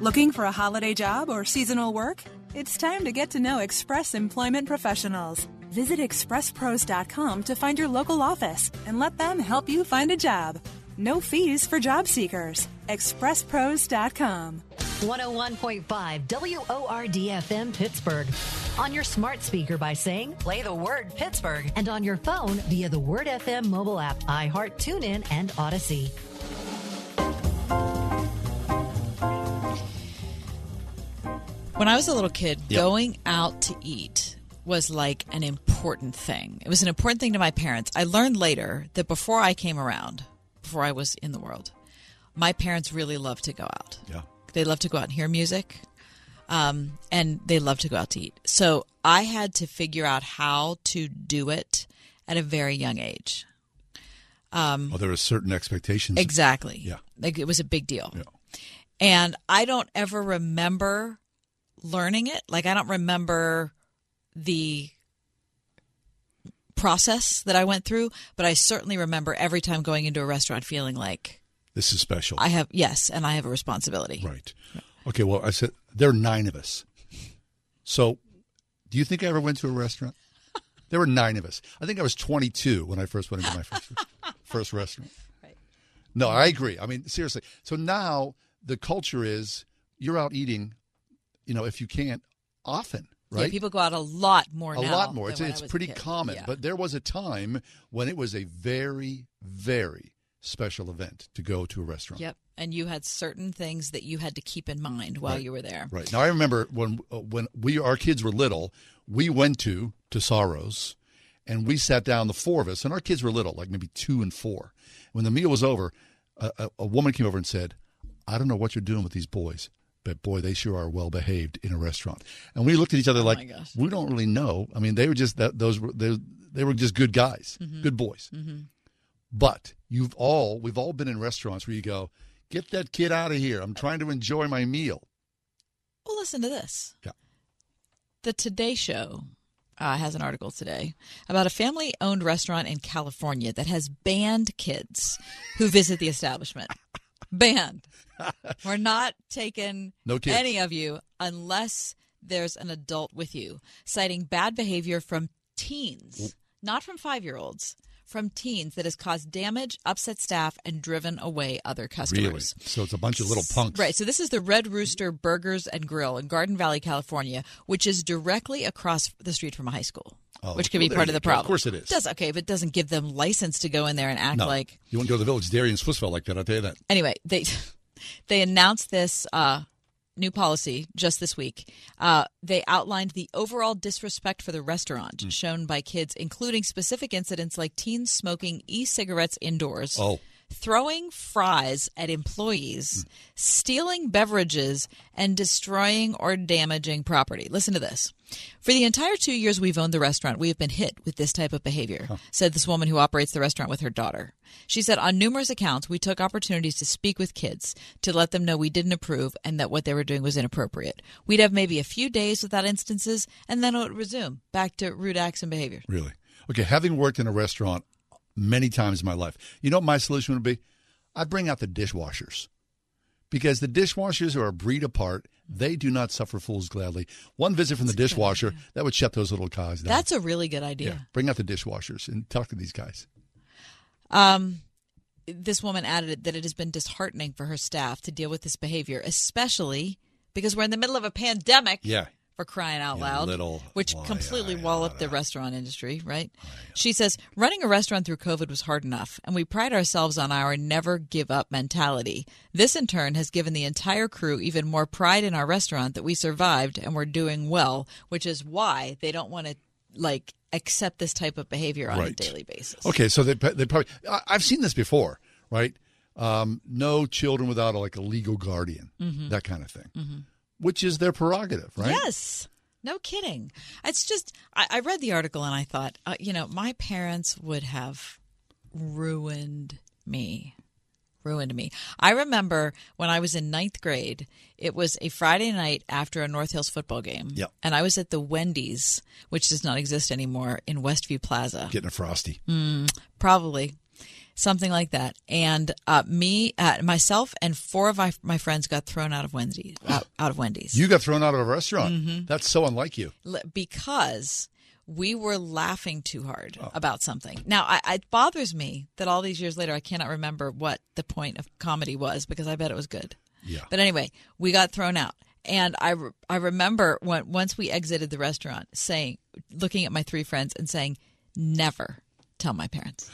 Looking for a holiday job or seasonal work? It's time to get to know Express Employment Professionals. Visit expresspros.com to find your local office and let them help you find a job. No fees for job seekers. expresspros.com. 101.5 WORD-FM Pittsburgh. On your smart speaker by saying, play the word Pittsburgh. And on your phone via the Word FM mobile app, iHeart, TuneIn, and Audacy. When I was a little kid, going out to eat was like an important thing. It was an important thing to my parents. I learned later that before I came around, before I was in the world, my parents really loved to go out. Yeah. They loved to go out and hear music. Um, and they loved to go out to eat. So I had to figure out how to do it at a very young age. Um, Oh, there are certain expectations. Exactly. Yeah. Like it was a big deal. Yeah. And I don't ever remember learning it. Like I don't remember the process that I went through, but I certainly remember every time going into a restaurant feeling like This is special. I have yes, and I have a responsibility. Right. Okay, well, I said there are nine of us. So, do you think I ever went to a restaurant? There were nine of us. I think I was 22 when I first went into my first first restaurant. No, I agree. I mean, seriously. So now the culture is you're out eating, you know, if you can't, often, right? Yeah, people go out a lot more a lot more. It's, it's pretty common. Yeah. But there was a time when it was a very, very special event to go to a restaurant. Yep. And you had certain things that you had to keep in mind while Right. you were there. Right now, I remember when uh, when we our kids were little, we went to to Sorrows, and we sat down, the four of us, and our kids were little, like maybe two and four. When the meal was over, a, a, a woman came over and said, "I don't know what you're doing with these boys." But boy, they sure are well behaved in a restaurant. And we looked at each other like, we don't really know. I mean, they were just that those were they, they were just good guys, Mhm. good boys. Mhm. But you've all we've all been in restaurants where you go, get that kid out of here. I'm trying to enjoy my meal. Well, listen to this. Yeah. The Today Show uh, has an article today about a family owned restaurant in California that has banned kids who visit the establishment. banned. We're not taking No kids. any of you unless there's an adult with you, citing bad behavior from teens, not from five year olds. From teens that has caused damage, upset staff, and driven away other customers. Really? So it's a bunch of little punks. Right. So this is the Red Rooster Burgers and Grill in Garden Valley, California, which is directly across the street from a high school. Oh, which could well, be part of the go. Of course it is. Does okay, but it doesn't give them license to go in there and act no, like you wouldn't go to the Village Dairy in Swissvale like that. I'll tell you that. anyway, they they announced this uh, new policy just this week. Uh, they outlined the overall disrespect for the restaurant Hmm. shown by kids, including specific incidents like teens smoking e-cigarettes indoors. Oh. Throwing fries at employees, stealing beverages, and destroying or damaging property. Listen to this. For the entire two years we've owned the restaurant, we have been hit with this type of behavior, said this woman who operates the restaurant with her daughter. She said, on numerous accounts, we took opportunities to speak with kids to let them know we didn't approve and that what they were doing was inappropriate. We'd have maybe a few days without instances, and then it would resume back to rude acts and behavior. Really? Okay, having worked in a restaurant many times in my life, you know what my solution would be? I'd bring out the dishwashers. Because the dishwashers are a breed apart. They do not suffer fools gladly. One visit from the dishwasher, that would shut those little cogs down. That's a really good idea. yeah. Bring out the dishwashers and talk to these guys. Um, this woman added that it has been disheartening for her staff to deal with this behavior, especially because we're in the middle of a pandemic. Yeah. For crying out loud, little- which completely walloped the restaurant industry, right? She says running a restaurant through COVID was hard enough, and we pride ourselves on our never give up mentality. This, in turn, has given the entire crew even more pride in our restaurant that we survived and we're doing well, which is why they don't want to like accept this type of behavior on a daily basis. Okay, so they they probably I, I've seen this before, right? Um, no children without a, like a legal guardian, Mhm. that kind of thing. Mhm. Which is their prerogative, right? Yes. No kidding. It's just, I, I read the article and I thought, uh, you know, my parents would have ruined me. Ruined me. I remember when I was in ninth grade, it was a Friday night after a North Hills football game. Yep. And I was at the Wendy's, which does not exist anymore, in Westview Plaza. Getting a frosty. Mm, probably something like that. And uh, me, uh, myself, and four of my, my friends got thrown out of Wendy's. Out, out of Wendy's You got thrown out of a restaurant. Mhm. That's so unlike you. Because we were laughing too hard Oh. about something. Now, I, it bothers me that all these years later, I cannot remember what the point of comedy was because I bet it was good. Yeah. But anyway, we got thrown out. And I, re- I remember when once we exited the restaurant, saying, looking at my three friends and saying, "Never tell my parents."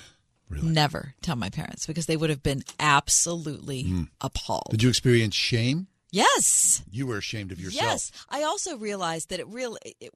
Never tell my parents because they would have been absolutely appalled. Hmm. Did you experience shame? Yes. You were ashamed of yourself. Yes, I also realized that it really it,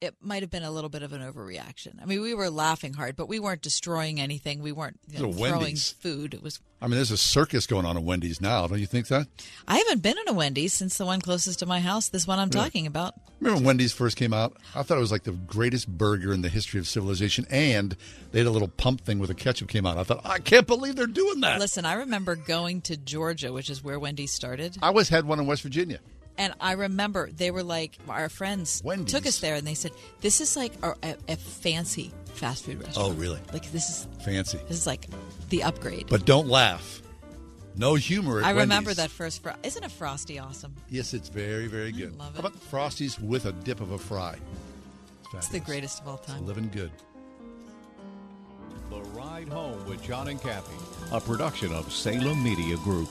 it might have been a little bit of an overreaction. I mean, we were laughing hard, but we weren't destroying anything. We weren't you know, throwing Wendy's. food. It was. I mean, there's a circus going on at Wendy's now. Don't you think that? I haven't been in a Wendy's since the one closest to my house. This one I'm Really? talking about. Remember when Wendy's first came out? I thought it was like the greatest burger in the history of civilization. And they had a little pump thing with the ketchup came out. I thought, I can't believe they're doing that. Listen, I remember going to Georgia, which is where Wendy's started. I always had one in West Virginia. And I remember they were like, our friends took us there and they said, this is like a, a, a fancy fast food restaurant. Oh, really? Like, this is Fancy. this is like the upgrade. But don't laugh. No humor at I remember Wendy's. that first. Fro- Isn't a frosty awesome? Yes, it's very, very good. love How about Frosties with a dip of a fry? It's the greatest of all time. Living good. The Ride Home with John and Kathy, a production of Salem Media Group.